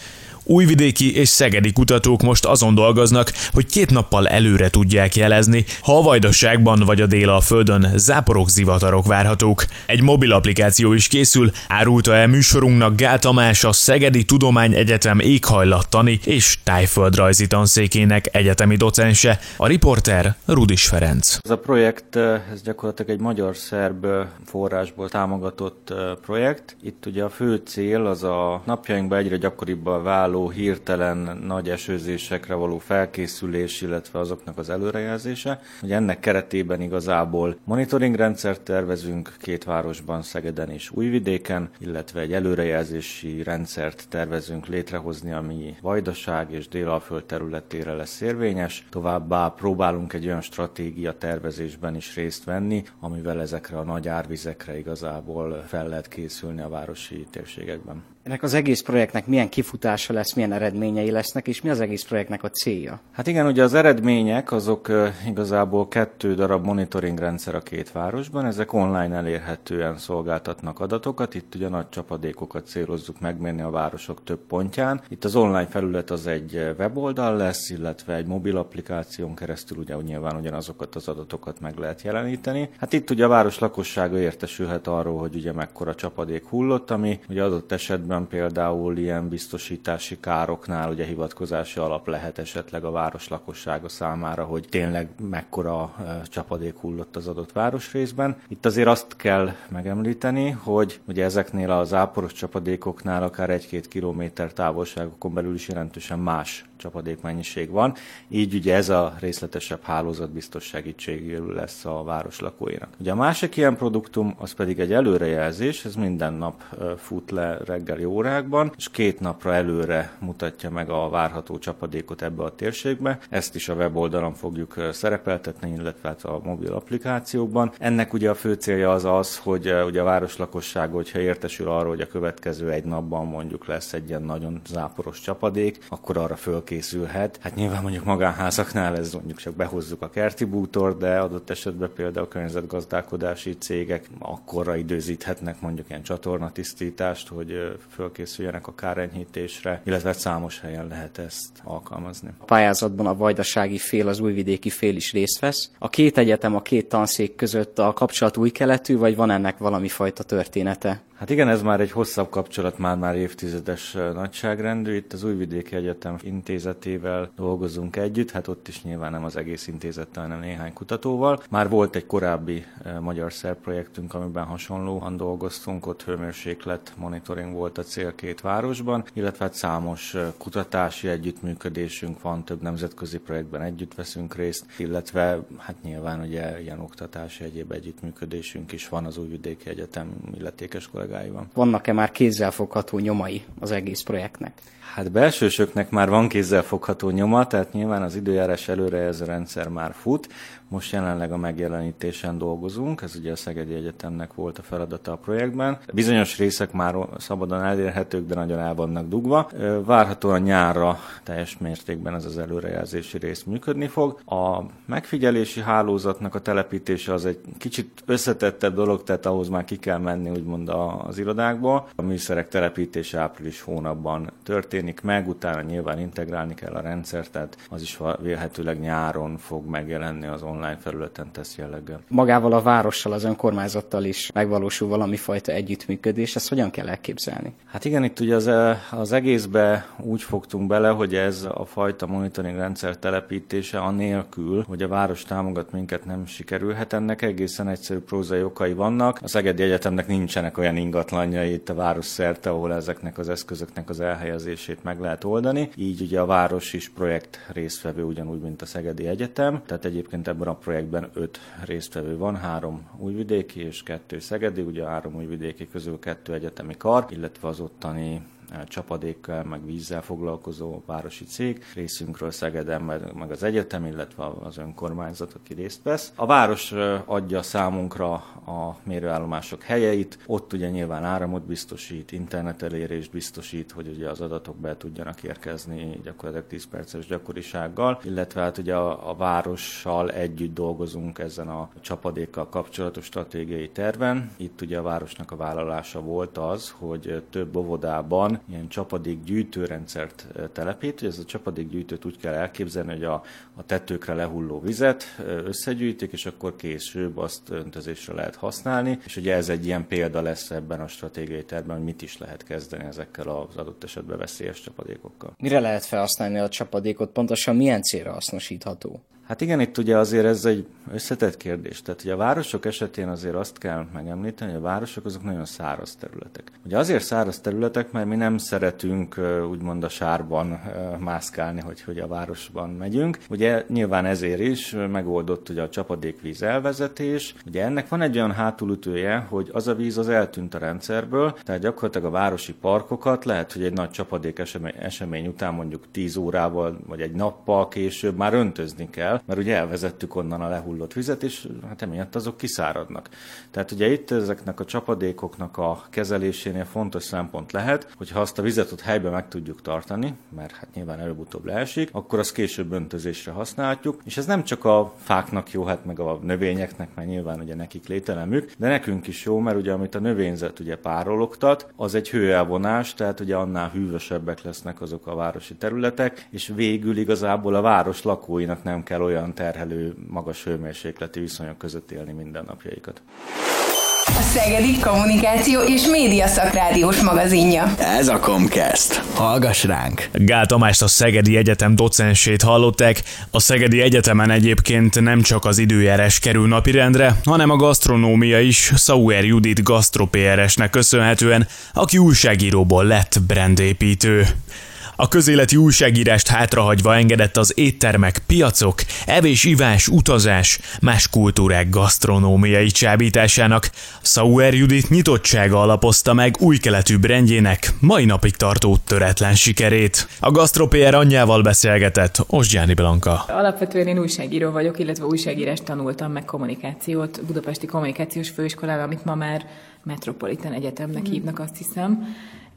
Újvidéki és szegedi kutatók most azon dolgoznak, hogy két nappal előre tudják jelezni, ha a Vajdaságban vagy a Dél-Földön záporok, zivatarok várhatók. Egy mobil applikáció is készül, árulta el műsorunknak Gál Tamás, a Szegedi Tudományegyetem éghajlattani és tájföldrajzi tanszékének egyetemi docense, a riporter Rudis Ferenc. Ez a projekt, ez gyakorlatilag egy magyar-szerb forrásból támogatott projekt. Itt ugye a fő cél az a napjainkban egyre gyakoribbá váló váló hirtelen nagy esőzésekre való felkészülés, illetve azoknak az előrejelzése. Hogy ennek keretében igazából monitoring rendszert tervezünk két városban, Szegeden és Újvidéken, illetve egy előrejelzési rendszert tervezünk létrehozni, ami Vajdaság és Délalföld területére lesz érvényes. Továbbá próbálunk egy olyan stratégia tervezésben is részt venni, amivel ezekre a nagy árvizekre igazából fel lehet készülni a városi térségekben. Ennek az egész projektnek milyen kifutása lesz, milyen eredményei lesznek, és mi az egész projektnek a célja? Hát igen, ugye az eredmények azok igazából kettő darab monitoring rendszer a két városban, ezek online elérhetően szolgáltatnak adatokat, itt ugye nagy csapadékokat célozzuk megmérni a városok több pontján. Itt az online felület az egy weboldal lesz, illetve egy mobil applikáción keresztül ugye nyilván ugyanazokat az adatokat meg lehet jeleníteni. Hát itt ugye a város lakossága értesülhet arról, hogy ugye mekkora csapadék hullott, ami ugye adott esetben esetben például ilyen biztosítási károknál ugye hivatkozási alap lehet esetleg a város lakossága számára, hogy tényleg mekkora csapadék hullott az adott városrészben. Itt azért azt kell megemlíteni, hogy ugye ezeknél az áporos csapadékoknál akár egy-két kilométer távolságokon belül is jelentősen más csapadékmennyiség van, így ugye ez a részletesebb hálózatbiztos segítségül lesz a város lakóinak. Ugye a másik ilyen produktum, az pedig egy előrejelzés, ez minden nap fut le reggeli órákban, és két napra előre mutatja meg a várható csapadékot ebbe a térségbe. Ezt is a weboldalon fogjuk szerepeltetni, illetve hát a mobil applikációkban. Ennek ugye a fő célja az az, hogy ugye a város lakosság, hogyha értesül arról, hogy a következő egy napban mondjuk lesz egy ilyen nagyon záporos csapadék, akkor arra fölkészülhet. Hát nyilván mondjuk magánházaknál ez mondjuk csak behozzuk a kerti bútor, de adott esetben például a környezetgazdálkodási cégek akkorra időzíthetnek mondjuk ilyen csatornatisztítást, hogy fölkészüljenek a kárenyhítésre, illetve számos helyen lehet ezt alkalmazni. A pályázatban a vajdasági fél, az újvidéki fél is részt vesz. A két egyetem, a két tanszék között a kapcsolat új keletű, vagy van ennek valami fajta története? Hát igen, ez már egy hosszabb kapcsolat, már már évtizedes nagyságrendű. Itt az Újvidéki Egyetem intézetével dolgozunk együtt, hát ott is nyilván nem az egész intézettel, hanem néhány kutatóval. Már volt egy korábbi magyar szerb projektünk, amiben hasonlóan dolgoztunk, ott hőmérséklet monitoring volt a cél két városban, illetve hát számos kutatási együttműködésünk van, több nemzetközi projektben együtt veszünk részt, illetve hát nyilván ugye ilyen oktatási egyéb együttműködésünk is van az Újvidéki Egyetem illetékes kollégáival. Vannak-e már kézzelfogható nyomai az egész projektnek? Hát belsősöknek már van kézzelfogható nyoma, tehát nyilván az időjárás előre ez a rendszer már fut. Most jelenleg a megjelenítésen dolgozunk, ez ugye a Szegedi Egyetemnek volt a feladata a projektben. Bizonyos részek már szabadon elérhetők, de nagyon el vannak dugva. Várhatóan nyárra teljes mértékben ez az előrejelzési rész működni fog. A megfigyelési hálózatnak a telepítése az egy kicsit összetettebb dolog, tehát ahhoz már ki kell menni úgymond az irodákból. A műszerek telepítése április hónapban történik meg, utána nyilván integrálni kell a rendszert, tehát az is vélhetőleg nyáron fog megjelenni az online felületen tesz jelleggel. Magával a várossal, az önkormányzattal is megvalósul valami fajta együttműködés, ezt hogyan kell elképzelni? Hát igen, itt ugye az, az egészbe úgy fogtunk bele, hogy ez a fajta monitoring rendszer telepítése anélkül, hogy a város támogat minket nem sikerülhet. Ennek egészen egyszerű prózai okai vannak. A Szegedi Egyetemnek nincsenek olyan ingatlanjai itt a város szerte, ahol ezeknek az eszközöknek az elhelyezését meg lehet oldani. Így ugye a város is projekt résztvevő, ugyanúgy, mint a Szegedi Egyetem. Tehát egyébként ebben a projektben öt résztvevő van, három újvidéki és kettő szegedi, ugye a három újvidéki közül kettő egyetemi kar, illetve az ottani csapadékkal, meg vízzel foglalkozó városi cég, részünkről Szegeden, meg az egyetem, illetve az önkormányzat, aki részt vesz. A város adja számunkra a mérőállomások helyeit, ott ugye nyilván áramot biztosít, internet elérést biztosít, hogy ugye az adatok be tudjanak érkezni gyakorlatilag 10 perces gyakorisággal, illetve hát ugye a, a várossal együtt dolgozunk ezen a csapadékkal kapcsolatos stratégiai terven. Itt ugye a városnak a vállalása volt az, hogy több óvodában ilyen csapadék gyűjtőrendszert telepít. Ez a csapadékgyűjtőt úgy kell elképzelni, hogy a, a tetőkre lehulló vizet összegyűjtik, és akkor később azt öntözésre lehet használni. És ugye ez egy ilyen példa lesz ebben a stratégiai tervben, hogy mit is lehet kezdeni ezekkel az adott esetben veszélyes csapadékokkal. Mire lehet felhasználni a csapadékot? Pontosan milyen célra hasznosítható? Hát igen, itt ugye azért ez egy összetett kérdés. Tehát ugye a városok esetén azért azt kell megemlíteni, hogy a városok azok nagyon száraz területek. Ugye azért száraz területek, mert mi nem szeretünk úgymond a sárban mászkálni, hogy, hogy a városban megyünk. Ugye nyilván ezért is megoldott ugye a csapadékvíz elvezetés. Ugye ennek van egy olyan hátulütője, hogy az a víz az eltűnt a rendszerből, tehát gyakorlatilag a városi parkokat lehet, hogy egy nagy csapadék esemény, esemény után mondjuk 10 órával vagy egy nappal később már öntözni kell, mert ugye elvezettük onnan a lehullott vizet, és hát emiatt azok kiszáradnak. Tehát ugye itt ezeknek a csapadékoknak a kezelésénél fontos szempont lehet, hogy ha azt a vizet ott helyben meg tudjuk tartani, mert hát nyilván előbb-utóbb leesik, akkor azt később öntözésre használhatjuk, és ez nem csak a fáknak jó, hát meg a növényeknek, mert nyilván ugye nekik lételemük, de nekünk is jó, mert ugye amit a növényzet ugye párologtat, az egy hőelvonás, tehát ugye annál hűvösebbek lesznek azok a városi területek, és végül igazából a város lakóinak nem kell olyan terhelő, magas hőmérsékleti viszonyok között élni mindennapjaikat. A Szegedi Kommunikáció és Média Szakrádiós magazinja. Ez a Comcast. Hallgass ránk! Gál Tamást a Szegedi Egyetem docensét hallották. A Szegedi Egyetemen egyébként nem csak az időjárás kerül napirendre, hanem a gasztronómia is Sauer Judit gasztropéresnek köszönhetően, aki újságíróból lett brandépítő. A közéleti újságírást hátrahagyva engedett az éttermek, piacok, evés-ivás, utazás, más kultúrák gasztronómiai csábításának. Sauer Judit nyitottsága alapozta meg új keletű brendjének mai napig tartó töretlen sikerét. A gasztropér anyjával beszélgetett Osgyáni Blanka. Alapvetően én újságíró vagyok, illetve újságírást tanultam meg kommunikációt Budapesti Kommunikációs Főiskolában, amit ma már Metropolitan Egyetemnek hívnak, azt hiszem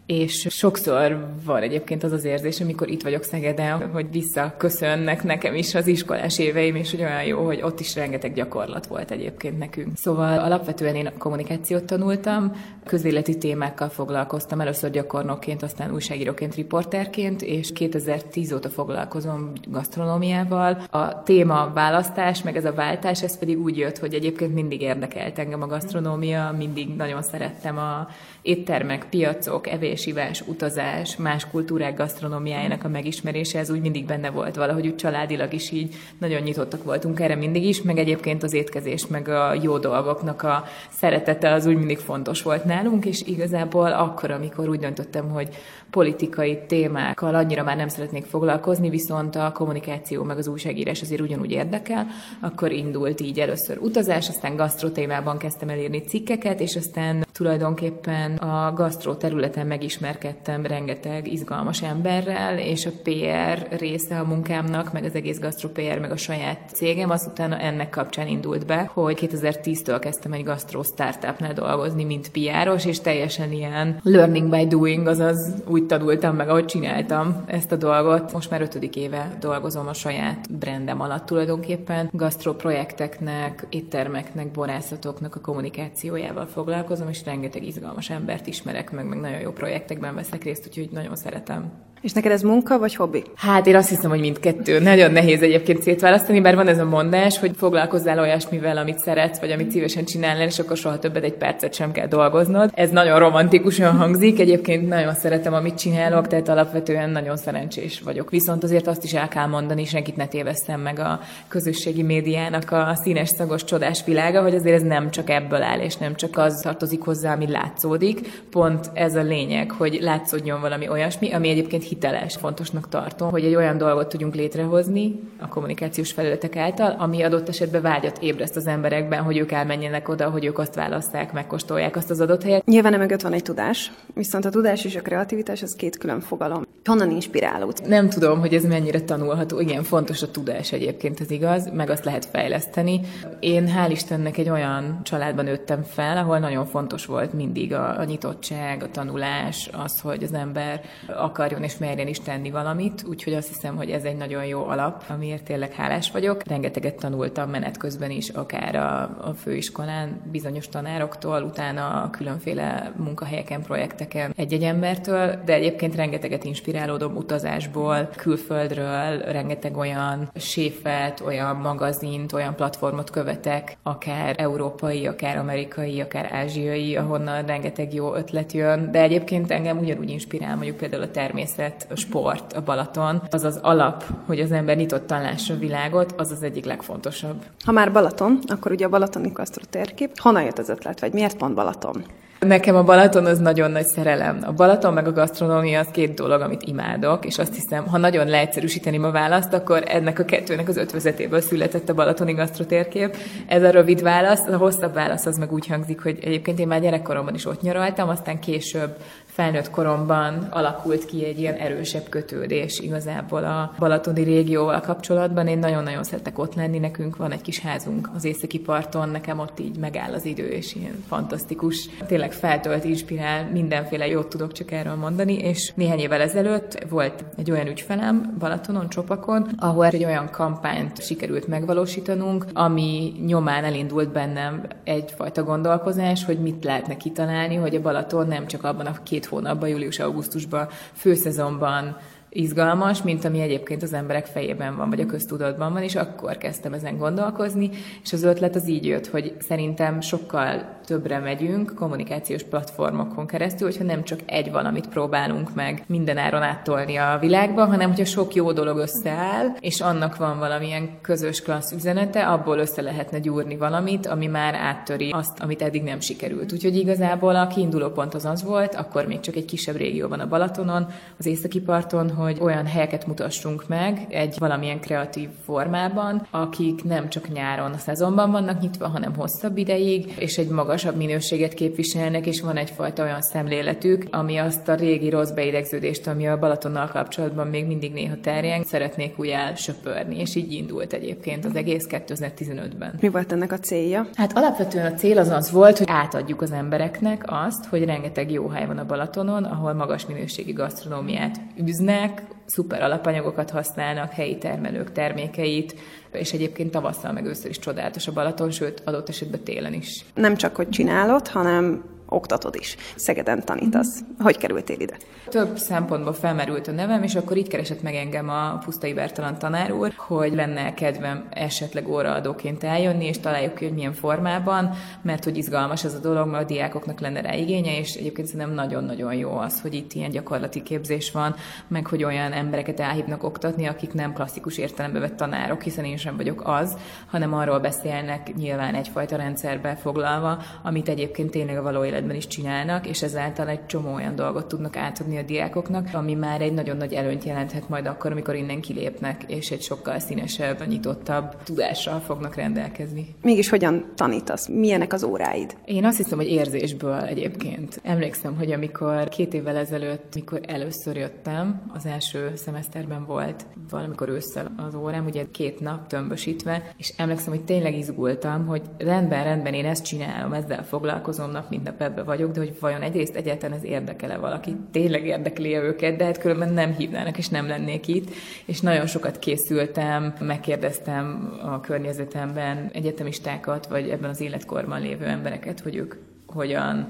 és sokszor van egyébként az az érzés, amikor itt vagyok Szegeden, hogy visszaköszönnek nekem is az iskolás éveim, és hogy olyan jó, hogy ott is rengeteg gyakorlat volt egyébként nekünk. Szóval alapvetően én kommunikációt tanultam, közéleti témákkal foglalkoztam, először gyakornokként, aztán újságíróként, riporterként, és 2010 óta foglalkozom gasztronómiával. A téma választás, meg ez a váltás, ez pedig úgy jött, hogy egyébként mindig érdekelt engem a gasztronómia, mindig nagyon szerettem a éttermek, piacok, evésivás, utazás, más kultúrák gasztronómiájának a megismerése, ez úgy mindig benne volt valahogy úgy családilag is így nagyon nyitottak voltunk erre mindig is, meg egyébként az étkezés, meg a jó dolgoknak a szeretete az úgy mindig fontos volt nálunk, és igazából akkor, amikor úgy döntöttem, hogy politikai témákkal annyira már nem szeretnék foglalkozni, viszont a kommunikáció meg az újságírás azért ugyanúgy érdekel, akkor indult így először utazás, aztán gasztro témában kezdtem elérni cikkeket, és aztán tulajdonképpen a gasztró területen meg megismerkedtem rengeteg izgalmas emberrel, és a PR része a munkámnak, meg az egész gastro PR, meg a saját cégem, azután ennek kapcsán indult be, hogy 2010-től kezdtem egy gastro startupnál dolgozni, mint PR-os, és teljesen ilyen learning by doing, azaz úgy tanultam meg, ahogy csináltam ezt a dolgot. Most már ötödik éve dolgozom a saját brandem alatt tulajdonképpen. Gastro projekteknek, éttermeknek, borászatoknak a kommunikációjával foglalkozom, és rengeteg izgalmas embert ismerek meg, meg nagyon jó projektekben veszek részt, úgyhogy nagyon szeretem. És neked ez munka vagy hobbi? Hát én azt hiszem, hogy mindkettő. Nagyon nehéz egyébként szétválasztani, bár van ez a mondás, hogy foglalkozzál olyasmivel, amit szeretsz, vagy amit szívesen csinálnál, és akkor soha többet egy percet sem kell dolgoznod. Ez nagyon romantikusan hangzik, egyébként nagyon szeretem, amit csinálok, tehát alapvetően nagyon szerencsés vagyok. Viszont azért azt is el kell mondani, senkit ne tévesztem meg a közösségi médiának a színes, szagos, csodás világa, hogy azért ez nem csak ebből áll, és nem csak az tartozik hozzá, ami látszódik. Pont ez a lényeg, hogy látszódjon valami olyasmi, ami egyébként hiteles. Fontosnak tartom, hogy egy olyan dolgot tudjunk létrehozni a kommunikációs felületek által, ami adott esetben vágyat ébreszt az emberekben, hogy ők elmenjenek oda, hogy ők azt választák, megkóstolják azt az adott helyet. Nyilván mögött van egy tudás, viszont a tudás és a kreativitás az két külön fogalom. Honnan inspirálódsz? Nem tudom, hogy ez mennyire tanulható. Igen, fontos a tudás egyébként, ez igaz, meg azt lehet fejleszteni. Én hál' Istennek egy olyan családban nőttem fel, ahol nagyon fontos volt mindig a, a nyitottság, a tanulás, az, hogy az ember akarjon és merjen is tenni valamit, úgyhogy azt hiszem, hogy ez egy nagyon jó alap, amiért tényleg hálás vagyok. Rengeteget tanultam menet közben is, akár a, a főiskolán bizonyos tanároktól, utána a különféle munkahelyeken, projekteken egy-egy embertől, de egyébként rengeteget inspirálódom utazásból, külföldről, rengeteg olyan séfet, olyan magazint, olyan platformot követek, akár európai, akár amerikai, akár ázsiai, ahonnan rengeteg jó ötlet jön, de egyébként engem ugyanúgy inspirál mondjuk például a természet, a sport, a Balaton, az az alap, hogy az ember nyitottan lássa a világot, az az egyik legfontosabb. Ha már Balaton, akkor ugye a Balatoni Kasztro térkép. Honnan jött az ötlet, vagy miért pont Balaton? Nekem a Balaton az nagyon nagy szerelem. A Balaton meg a gasztronómia az két dolog, amit imádok, és azt hiszem, ha nagyon leegyszerűsíteném a választ, akkor ennek a kettőnek az ötvezetéből született a Balatoni gasztrotérkép. Ez a rövid válasz, a hosszabb válasz az meg úgy hangzik, hogy egyébként én már gyerekkoromban is ott nyaraltam, aztán később felnőtt koromban alakult ki egy ilyen erősebb kötődés igazából a balatoni régióval kapcsolatban. Én nagyon-nagyon szeretek ott lenni, nekünk van egy kis házunk az északi parton, nekem ott így megáll az idő, és ilyen fantasztikus, tényleg feltölt, inspirál, mindenféle jót tudok csak erről mondani, és néhány évvel ezelőtt volt egy olyan ügyfelem Balatonon, Csopakon, ahol egy olyan kampányt sikerült megvalósítanunk, ami nyomán elindult bennem egyfajta gondolkozás, hogy mit lehetne kitalálni, hogy a Balaton nem csak abban a két hónapban, július-augusztusban, főszezonban izgalmas, mint ami egyébként az emberek fejében van, vagy a köztudatban van, és akkor kezdtem ezen gondolkozni, és az ötlet az így jött, hogy szerintem sokkal többre megyünk kommunikációs platformokon keresztül, hogyha nem csak egy valamit próbálunk meg mindenáron áttolni a világba, hanem hogyha sok jó dolog összeáll, és annak van valamilyen közös klassz üzenete, abból össze lehetne gyúrni valamit, ami már áttöri azt, amit eddig nem sikerült. Úgyhogy igazából a kiinduló pont az az volt, akkor még csak egy kisebb régióban a Balatonon, az északi parton, hogy olyan helyeket mutassunk meg egy valamilyen kreatív formában, akik nem csak nyáron a szezonban vannak nyitva, hanem hosszabb ideig, és egy magasabb minőséget képviselnek, és van egyfajta olyan szemléletük, ami azt a régi rossz beidegződést, ami a Balatonnal kapcsolatban még mindig néha terjeng, szeretnék úgy elsöpörni, és így indult egyébként az egész 2015-ben. Mi volt ennek a célja? Hát alapvetően a cél az az volt, hogy átadjuk az embereknek azt, hogy rengeteg jó hely van a Balatonon, ahol magas minőségi gasztronómiát üznek, szuper alapanyagokat használnak, helyi termelők termékeit, és egyébként tavasszal meg őször is csodálatos a Balaton, sőt adott esetben télen is. Nem csak, hogy csinálod, hanem oktatod is. Szegeden tanítasz. Hogy kerültél ide? Több szempontból felmerült a nevem, és akkor így keresett meg engem a Pusztai Bertalan tanár úr, hogy lenne kedvem esetleg óraadóként eljönni, és találjuk ki, hogy milyen formában, mert hogy izgalmas ez a dolog, mert a diákoknak lenne rá igénye, és egyébként szerintem nagyon-nagyon jó az, hogy itt ilyen gyakorlati képzés van, meg hogy olyan embereket elhívnak oktatni, akik nem klasszikus értelembe vett tanárok, hiszen én sem vagyok az, hanem arról beszélnek nyilván egyfajta rendszerbe foglalva, amit egyébként tényleg a való élet szemléletben is csinálnak, és ezáltal egy csomó olyan dolgot tudnak átadni a diákoknak, ami már egy nagyon nagy előnyt jelenthet majd akkor, amikor innen kilépnek, és egy sokkal színesebb, nyitottabb tudással fognak rendelkezni. Mégis hogyan tanítasz? Milyenek az óráid? Én azt hiszem, hogy érzésből egyébként. Emlékszem, hogy amikor két évvel ezelőtt, mikor először jöttem, az első szemeszterben volt valamikor ősszel az órám, ugye két nap tömbösítve, és emlékszem, hogy tényleg izgultam, hogy rendben, rendben, én ezt csinálom, ezzel foglalkozom, nap mint nap ebbe vagyok, de hogy vajon egyrészt egyáltalán ez érdekele valaki, tényleg érdekli őket, de hát különben nem hívnának, és nem lennék itt, és nagyon sokat készültem, megkérdeztem a környezetemben egyetemistákat, vagy ebben az életkorban lévő embereket, hogy ők hogyan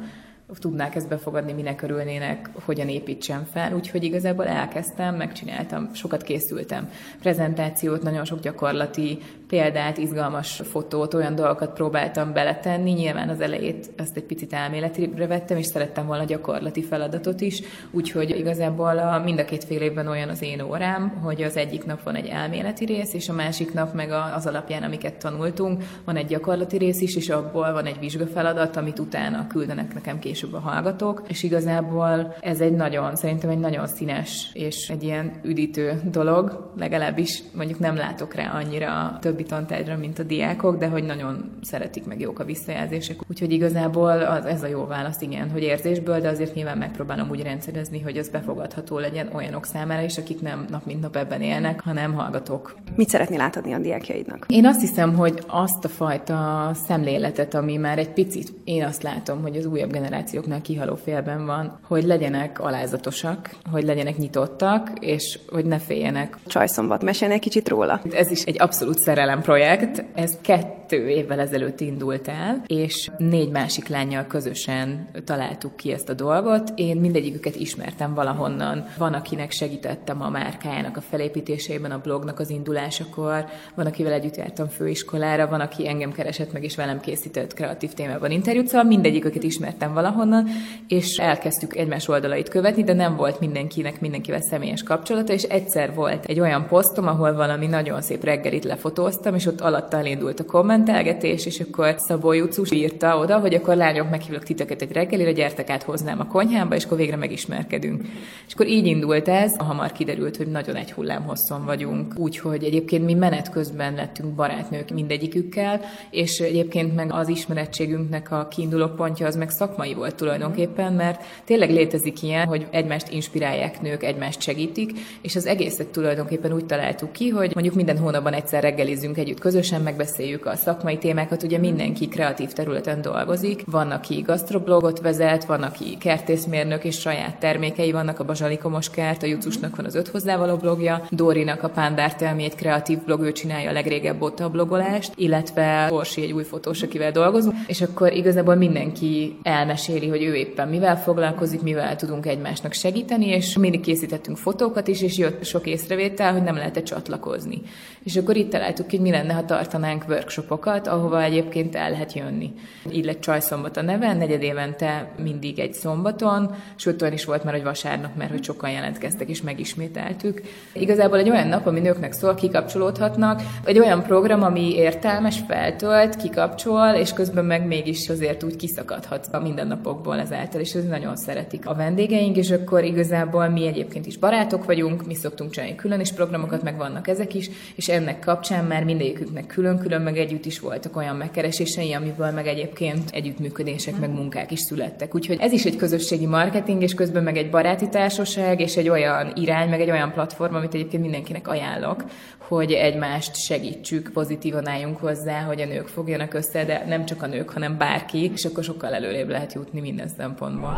tudnák ezt befogadni, minek örülnének, hogyan építsem fel. Úgyhogy igazából elkezdtem, megcsináltam, sokat készültem. Prezentációt, nagyon sok gyakorlati példát, izgalmas fotót, olyan dolgokat próbáltam beletenni. Nyilván az elejét ezt egy picit elméletire vettem, és szerettem volna gyakorlati feladatot is. Úgyhogy igazából a, mind a két fél évben olyan az én órám, hogy az egyik nap van egy elméleti rész, és a másik nap meg az alapján, amiket tanultunk, van egy gyakorlati rész is, és abból van egy vizsgafeladat, amit utána küldenek nekem később később a hallgatók, és igazából ez egy nagyon, szerintem egy nagyon színes és egy ilyen üdítő dolog, legalábbis mondjuk nem látok rá annyira a többi tantárgyra, mint a diákok, de hogy nagyon szeretik meg jók a visszajelzések. Úgyhogy igazából az, ez a jó válasz, igen, hogy érzésből, de azért nyilván megpróbálom úgy rendszerezni, hogy az befogadható legyen olyanok számára is, akik nem nap mint nap ebben élnek, hanem hallgatók. Mit szeretnél átadni a diákjaidnak? Én azt hiszem, hogy azt a fajta szemléletet, ami már egy picit, én azt látom, hogy az újabb generáció generációknál kihaló félben van, hogy legyenek alázatosak, hogy legyenek nyitottak, és hogy ne féljenek. Csajszombat, mesélj egy kicsit róla. Ez is egy abszolút szerelem projekt. Ez kettő évvel ezelőtt indult el, és négy másik lányjal közösen találtuk ki ezt a dolgot. Én mindegyiküket ismertem valahonnan. Van, akinek segítettem a márkájának a felépítésében, a blognak az indulásakor, van, akivel együtt jártam főiskolára, van, aki engem keresett meg, és velem készített kreatív témában interjút, szóval mindegyiküket ismertem valahonnan és elkezdtük egymás oldalait követni, de nem volt mindenkinek mindenkivel személyes kapcsolata, és egyszer volt egy olyan posztom, ahol valami nagyon szép reggelit lefotóztam, és ott alatta elindult a kommentelgetés, és akkor Szabó Jucus írta oda, hogy akkor lányok meghívlak titeket egy reggelire, gyertek át hoznám a konyhámba, és akkor végre megismerkedünk. És akkor így indult ez, hamar kiderült, hogy nagyon egy hullám hosszon vagyunk, úgyhogy egyébként mi menet közben lettünk barátnők mindegyikükkel, és egyébként meg az ismerettségünknek a kiinduló pontja az meg szakmai volt tulajdonképpen, mert tényleg létezik ilyen, hogy egymást inspirálják nők, egymást segítik, és az egészet tulajdonképpen úgy találtuk ki, hogy mondjuk minden hónapban egyszer reggelizünk együtt közösen, megbeszéljük a szakmai témákat, ugye mindenki kreatív területen dolgozik, van, aki gasztroblogot vezet, van, aki kertészmérnök és saját termékei vannak, a Bazsalikomos kert, a Jucusnak van az öt hozzávaló blogja, Dórinak a Pándárte, ami egy kreatív blog, ő csinálja a legrégebb óta a blogolást, illetve Orsi egy új fotós, akivel dolgozunk, és akkor igazából mindenki elmesél meséli, hogy ő éppen mivel foglalkozik, mivel tudunk egymásnak segíteni, és mindig készítettünk fotókat is, és jött sok észrevétel, hogy nem lehet csatlakozni. És akkor itt találtuk ki, hogy mi lenne, ha tartanánk workshopokat, ahova egyébként el lehet jönni. Így lett Csajszombat a neve, negyed évente mindig egy szombaton, sőt olyan is volt már, hogy vasárnap, mert hogy sokan jelentkeztek és megismételtük. Igazából egy olyan nap, ami nőknek szól, kikapcsolódhatnak, egy olyan program, ami értelmes, feltölt, kikapcsol, és közben meg mégis azért úgy kiszakadhat a mindennap napokból ezáltal, és ez nagyon szeretik a vendégeink, és akkor igazából mi egyébként is barátok vagyunk, mi szoktunk csinálni külön is programokat, meg vannak ezek is, és ennek kapcsán már mindegyiküknek külön-külön, meg együtt is voltak olyan megkeresései, amiből meg egyébként együttműködések, meg munkák is születtek. Úgyhogy ez is egy közösségi marketing, és közben meg egy baráti társaság, és egy olyan irány, meg egy olyan platform, amit egyébként mindenkinek ajánlok, hogy egymást segítsük, pozitívan álljunk hozzá, hogy a nők fogjanak össze, de nem csak a nők, hanem bárki, és akkor sokkal előrébb lehet jutni minden szempontból.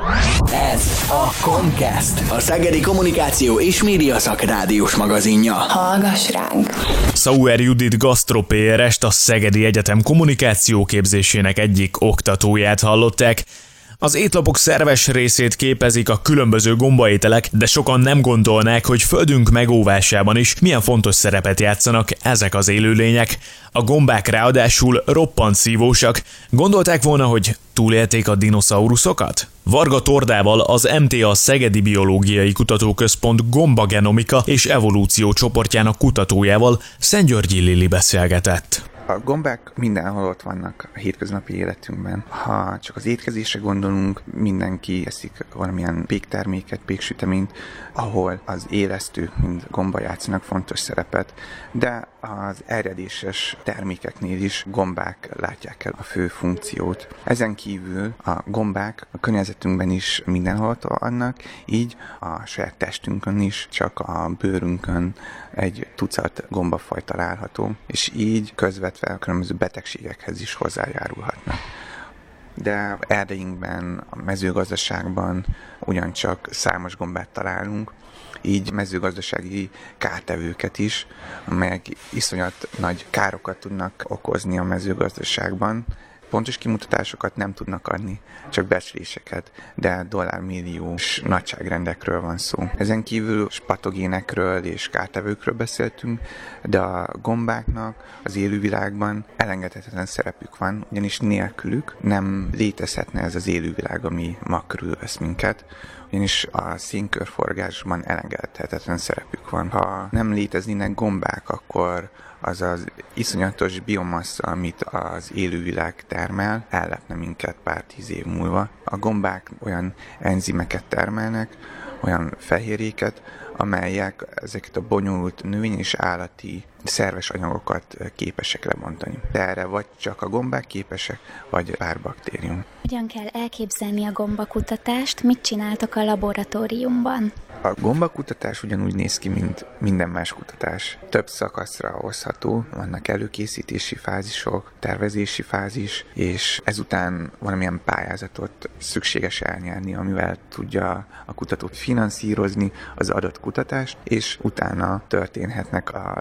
Ez a Comcast, a Szegedi Kommunikáció és Média Szakrádiós magazinja. Hallgass ránk! Sauer Judit gasztropérest, a Szegedi Egyetem kommunikációképzésének egyik oktatóját hallották. Az étlapok szerves részét képezik a különböző gombaételek, de sokan nem gondolnák, hogy földünk megóvásában is milyen fontos szerepet játszanak ezek az élőlények. A gombák ráadásul roppant szívósak. Gondolták volna, hogy túlélték a dinoszauruszokat? Varga Tordával az MTA Szegedi Biológiai Kutatóközpont gombagenomika és evolúció csoportjának kutatójával Szent Györgyi Lili beszélgetett. A gombák mindenhol ott vannak a hétköznapi életünkben. Ha csak az étkezésre gondolunk, mindenki eszik valamilyen pékterméket, péksüteményt, ahol az élesztő, mint gomba játszanak fontos szerepet, de az eredéses termékeknél is gombák látják el a fő funkciót. Ezen kívül a gombák a környezetünkben is mindenhol vannak, így a saját testünkön is, csak a bőrünkön egy tucat gombafaj található, és így közvetve a különböző betegségekhez is hozzájárulhatnak. De erdeinkben, a mezőgazdaságban ugyancsak számos gombát találunk, így mezőgazdasági kártevőket is, amelyek iszonyat nagy károkat tudnak okozni a mezőgazdaságban, Pontos kimutatásokat nem tudnak adni, csak becsléseket, de dollármilliós nagyságrendekről van szó. Ezen kívül patogénekről és kártevőkről beszéltünk, de a gombáknak az élővilágban elengedhetetlen szerepük van, ugyanis nélkülük nem létezhetne ez az élővilág, ami ma körülvesz minket, ugyanis a színkörforgásban elengedhetetlen szerepük van. Ha nem léteznének gombák, akkor az az iszonyatos biomassa, amit az élővilág termel, ellepne minket pár tíz év múlva. A gombák olyan enzimeket termelnek, olyan fehérjéket, amelyek ezeket a bonyolult növény és állati szerves anyagokat képesek lebontani. De erre vagy csak a gombák képesek, vagy pár baktérium. Hogyan kell elképzelni a gombakutatást? Mit csináltak a laboratóriumban? A gombakutatás ugyanúgy néz ki, mint minden más kutatás. Több szakaszra hozható, vannak előkészítési fázisok, tervezési fázis, és ezután valamilyen pályázatot szükséges elnyerni, amivel tudja a kutatót finanszírozni az adott kutatást, és utána történhetnek a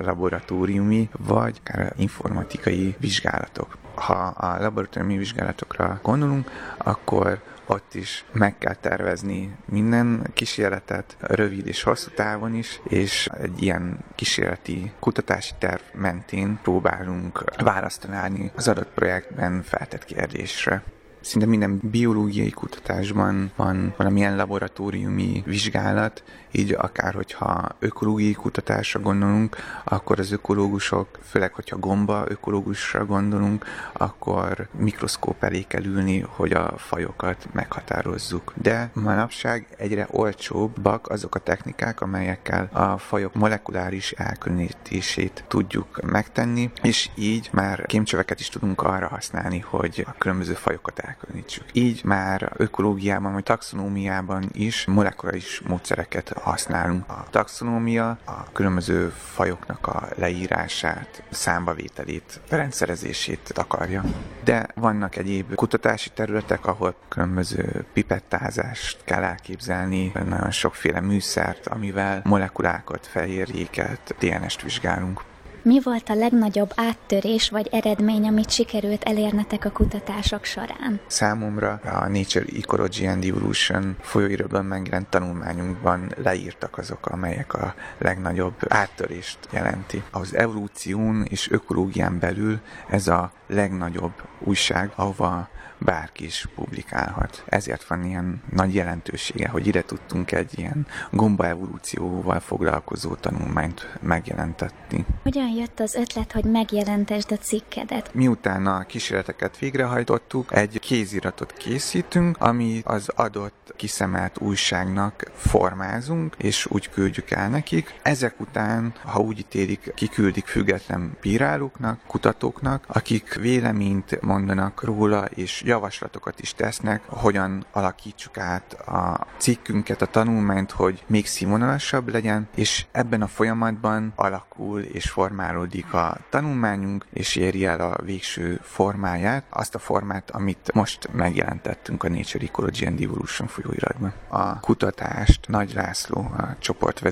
laboratóriumi vagy akár informatikai vizsgálatok. Ha a laboratóriumi vizsgálatokra gondolunk, akkor ott is meg kell tervezni minden kísérletet, rövid és hosszú távon is, és egy ilyen kísérleti kutatási terv mentén próbálunk választ találni az adott projektben feltett kérdésre. Szinte minden biológiai kutatásban van valamilyen laboratóriumi vizsgálat, így akár hogyha ökológiai kutatásra gondolunk, akkor az ökológusok, főleg hogyha gomba ökológusra gondolunk, akkor mikroszkóp elé kell ülni, hogy a fajokat meghatározzuk. De manapság egyre olcsóbbak azok a technikák, amelyekkel a fajok molekuláris elkülönítését tudjuk megtenni, és így már kémcsöveket is tudunk arra használni, hogy a különböző fajokat elkülönítsük. Így már ökológiában vagy taxonómiában is molekuláris módszereket használunk. A taxonómia a különböző fajoknak a leírását, számbavételét, rendszerezését akarja. De vannak egyéb kutatási területek, ahol különböző pipettázást kell elképzelni, nagyon sokféle műszert, amivel molekulákat, fehérjéket, DNS-t vizsgálunk. Mi volt a legnagyobb áttörés vagy eredmény, amit sikerült elérnetek a kutatások során? Számomra a Nature Ecology and Evolution folyóirodban megjelent tanulmányunkban leírtak azok, amelyek a legnagyobb áttörést jelenti. Az evolúción és ökológián belül ez a legnagyobb újság, ahova bárki is publikálhat. Ezért van ilyen nagy jelentősége, hogy ide tudtunk egy ilyen gomba evolúcióval foglalkozó tanulmányt megjelentetni. Hogyan jött az ötlet, hogy megjelentesd a cikkedet? Miután a kísérleteket végrehajtottuk, egy kéziratot készítünk, ami az adott kiszemelt újságnak formázunk, és úgy küldjük el nekik. Ezek után, ha úgy ítélik, kiküldik független bírálóknak, kutatóknak, akik véleményt mondanak róla, és javaslatokat is tesznek, hogyan alakítsuk át a cikkünket, a tanulmányt, hogy még színvonalasabb legyen, és ebben a folyamatban alakul és formálódik a tanulmányunk, és éri el a végső formáját, azt a formát, amit most megjelentettünk a Nature Ecology and Evolution folyóiratban. A kutatást Nagy László, a csoport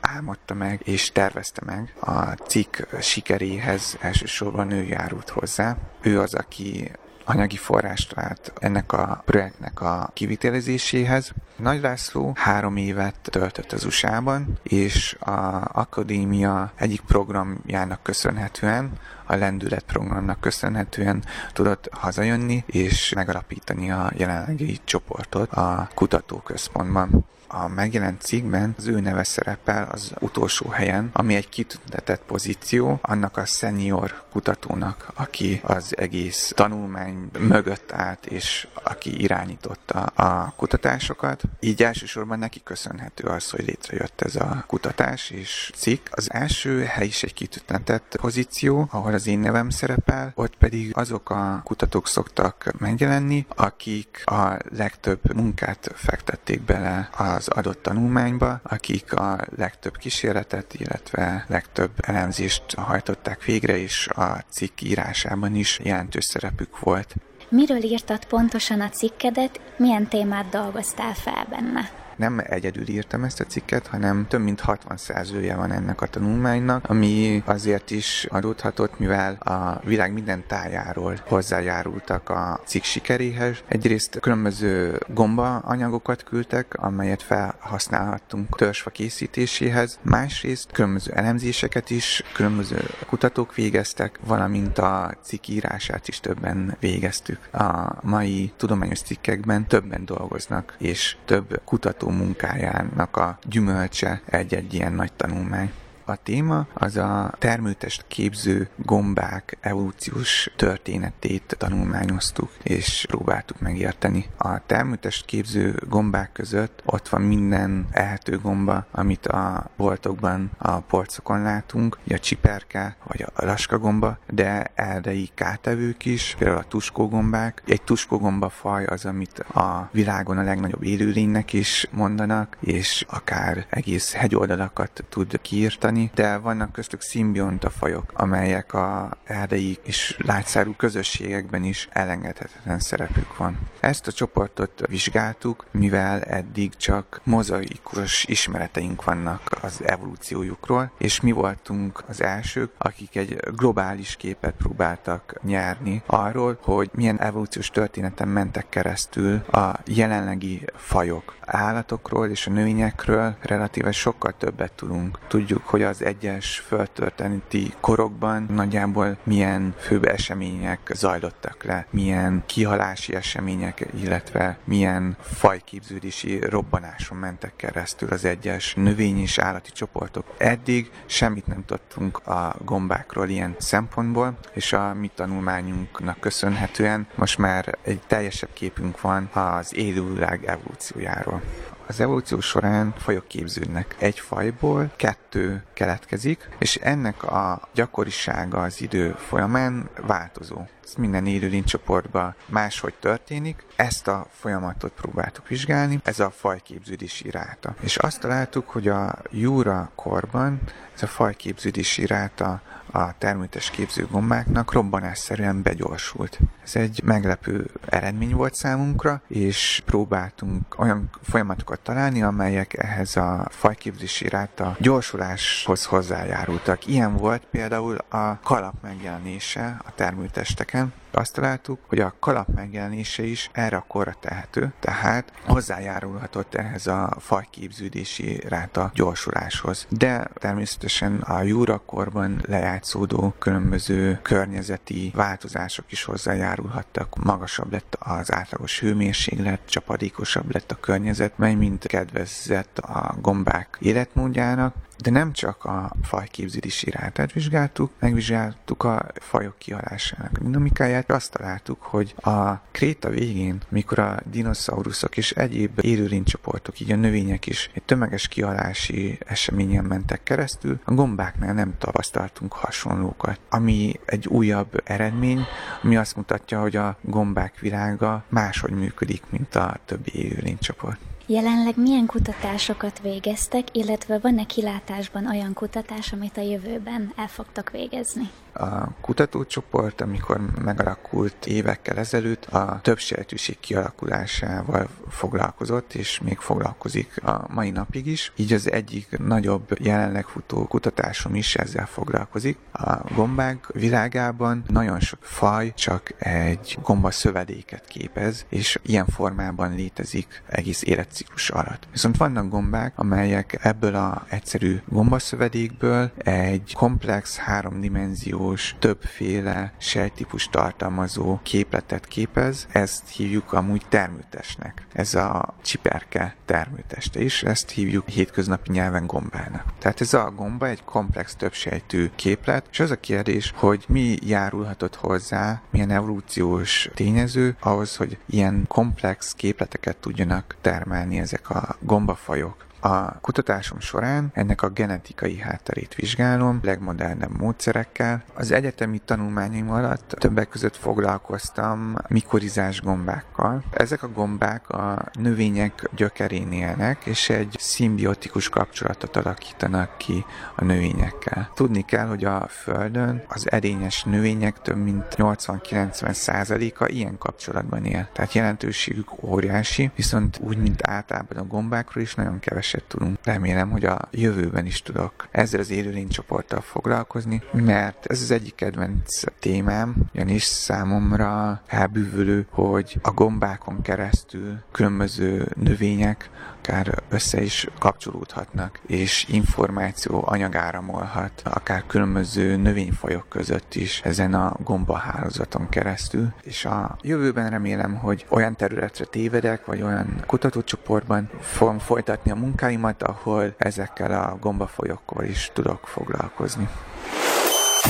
álmodta meg és tervezte meg. A cikk sikeréhez elsősorban ő járult hozzá. Ő az, aki anyagi forrást talált ennek a projektnek a kivitelezéséhez. Nagy László három évet töltött az USA-ban, és a akadémia egyik programjának köszönhetően, a lendület programnak köszönhetően tudott hazajönni és megalapítani a jelenlegi csoportot a kutatóközpontban. A megjelent cikkben az ő neve szerepel az utolsó helyen, ami egy kitüntetett pozíció annak a senior kutatónak, aki az egész tanulmány mögött állt, és aki irányította a kutatásokat. Így elsősorban neki köszönhető az, hogy létrejött ez a kutatás és cikk. Az első hely is egy kitüntetett pozíció, ahol az én nevem szerepel, ott pedig azok a kutatók szoktak megjelenni, akik a legtöbb munkát fektették bele az adott tanulmányba, akik a legtöbb kísérletet, illetve legtöbb elemzést hajtották végre, és a cikk írásában is jelentős szerepük volt. Miről írtad pontosan a cikkedet, milyen témát dolgoztál fel benne? Nem egyedül írtam ezt a cikket, hanem több mint 60 szerzője van ennek a tanulmánynak, ami azért is adódhatott, mivel a világ minden tájáról hozzájárultak a cikk sikeréhez. Egyrészt különböző gomba anyagokat küldtek, amelyet felhasználhattunk törzsfa készítéséhez, másrészt különböző elemzéseket is különböző kutatók végeztek, valamint a cikk írását is többen végeztük. A mai tudományos cikkekben többen dolgoznak, és több kutató munkájának a gyümölcse egy-egy ilyen nagy tanulmány. A téma az a termőtest képző gombák evolúciós történetét tanulmányoztuk, és próbáltuk megérteni. A termőtest képző gombák között ott van minden ehető gomba, amit a boltokban, a polcokon látunk, a csiperke, vagy a laska gomba, de erdei kátevők is, például a tuskógombák. Egy tuskógomba faj az, amit a világon a legnagyobb élőlénynek is mondanak, és akár egész hegyoldalakat tud kiírtani, használni, de vannak köztük szimbionta fajok, amelyek a erdei és látszárú közösségekben is elengedhetetlen szerepük van. Ezt a csoportot vizsgáltuk, mivel eddig csak mozaikus ismereteink vannak az evolúciójukról, és mi voltunk az elsők, akik egy globális képet próbáltak nyerni arról, hogy milyen evolúciós történeten mentek keresztül a jelenlegi fajok. Állatokról és a növényekről relatíve sokkal többet tudunk. Tudjuk, hogy az egyes földtörténeti korokban nagyjából milyen főbb események zajlottak le, milyen kihalási események, illetve milyen fajképződési robbanáson mentek keresztül az egyes növény és állati csoportok. Eddig semmit nem tudtunk a gombákról ilyen szempontból, és a mi tanulmányunknak köszönhetően most már egy teljesebb képünk van az élővilág evolúciójáról. Az evolúció során fajok képződnek. Egy fajból kettő keletkezik, és ennek a gyakorisága az idő folyamán változó. Ez minden élőlénycsoportban máshogy történik. Ezt a folyamatot próbáltuk vizsgálni, ez a fajképződési ráta. És azt találtuk, hogy a Jura korban ez a fajképződési ráta a termőtes képző gombáknak robbanásszerűen begyorsult. Ez egy meglepő eredmény volt számunkra, és próbáltunk olyan folyamatokat találni, amelyek ehhez a fajképzési ráta gyorsuláshoz hozzájárultak. Ilyen volt például a kalap megjelenése a termőtesteken, azt találtuk, hogy a kalap megjelenése is erre a korra tehető, tehát hozzájárulhatott ehhez a fajképződési ráta gyorsuláshoz. De természetesen a júrakorban lejátszódó különböző környezeti változások is hozzájárulhattak. Magasabb lett az átlagos hőmérséklet, csapadékosabb lett a környezet, mely mind kedvezett a gombák életmódjának, de nem csak a fajképződési rátát vizsgáltuk, megvizsgáltuk a fajok kihalásának dinamikáját, azt találtuk, hogy a kréta végén, mikor a dinoszauruszok és egyéb élőlénycsoportok, így a növények is egy tömeges kihalási eseményen mentek keresztül, a gombáknál nem tapasztaltunk hasonlókat, ami egy újabb eredmény, ami azt mutatja, hogy a gombák világa máshogy működik, mint a többi élőlénycsoport. Jelenleg milyen kutatásokat végeztek, illetve van-e kilátásban olyan kutatás, amit a jövőben el fogtok végezni? A kutatócsoport, amikor megalakult évekkel ezelőtt, a többsejtűség kialakulásával foglalkozott, és még foglalkozik a mai napig is. Így az egyik nagyobb jelenleg futó kutatásom is ezzel foglalkozik. A gombák világában nagyon sok faj csak egy gomba szövedéket képez, és ilyen formában létezik egész életciklus alatt. Viszont vannak gombák, amelyek ebből a egyszerű gombaszövedékből egy komplex háromdimenzió evolúciós, többféle sejtípus tartalmazó képletet képez, ezt hívjuk amúgy termőtesnek. Ez a csiperke termőteste is, ezt hívjuk hétköznapi nyelven gombának. Tehát ez a gomba egy komplex többsejtű képlet, és az a kérdés, hogy mi járulhatott hozzá, milyen evolúciós tényező ahhoz, hogy ilyen komplex képleteket tudjanak termelni ezek a gombafajok. A kutatásom során ennek a genetikai hátterét vizsgálom, legmodernebb módszerekkel. Az egyetemi tanulmányaim alatt többek között foglalkoztam mikorizás gombákkal. Ezek a gombák a növények gyökerén élnek, és egy szimbiotikus kapcsolatot alakítanak ki a növényekkel. Tudni kell, hogy a Földön az edényes növények több mint 80-90 százaléka ilyen kapcsolatban él. Tehát jelentőségük óriási, viszont úgy, mint általában a gombákról is nagyon keves keveset tudunk. Remélem, hogy a jövőben is tudok ezzel az élőlénycsoporttal foglalkozni, mert ez az egyik kedvenc témám, ugyanis számomra elbűvölő, hogy a gombákon keresztül különböző növények akár össze is kapcsolódhatnak, és információ anyagáramolhat, akár különböző növényfajok között is ezen a gombahálózaton keresztül. És a jövőben remélem, hogy olyan területre tévedek, vagy olyan kutatócsoportban fogom folytatni a munkáimat, ahol ezekkel a gombafolyokkal is tudok foglalkozni.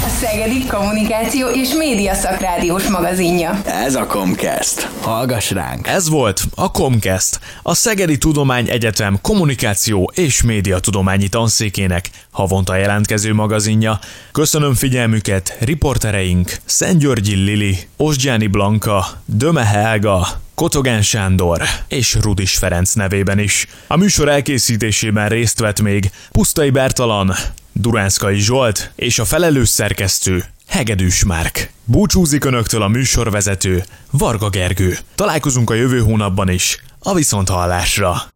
A Szegedi Kommunikáció és Média Szakrádiós magazinja. Ez a Comcast. Hallgass ránk! Ez volt a Comcast, a Szegedi Tudomány Egyetem kommunikáció és média tudományi tanszékének havonta jelentkező magazinja. Köszönöm figyelmüket riportereink Szentgyörgyi Lili, Osgyáni Blanka, Döme Helga, Kotogán Sándor és Rudis Ferenc nevében is. A műsor elkészítésében részt vett még Pusztai Bertalan, Duránszkai Zsolt és a felelős szerkesztő Hegedűs Márk. Búcsúzik önöktől a műsorvezető Varga Gergő. Találkozunk a jövő hónapban is, a viszonthallásra.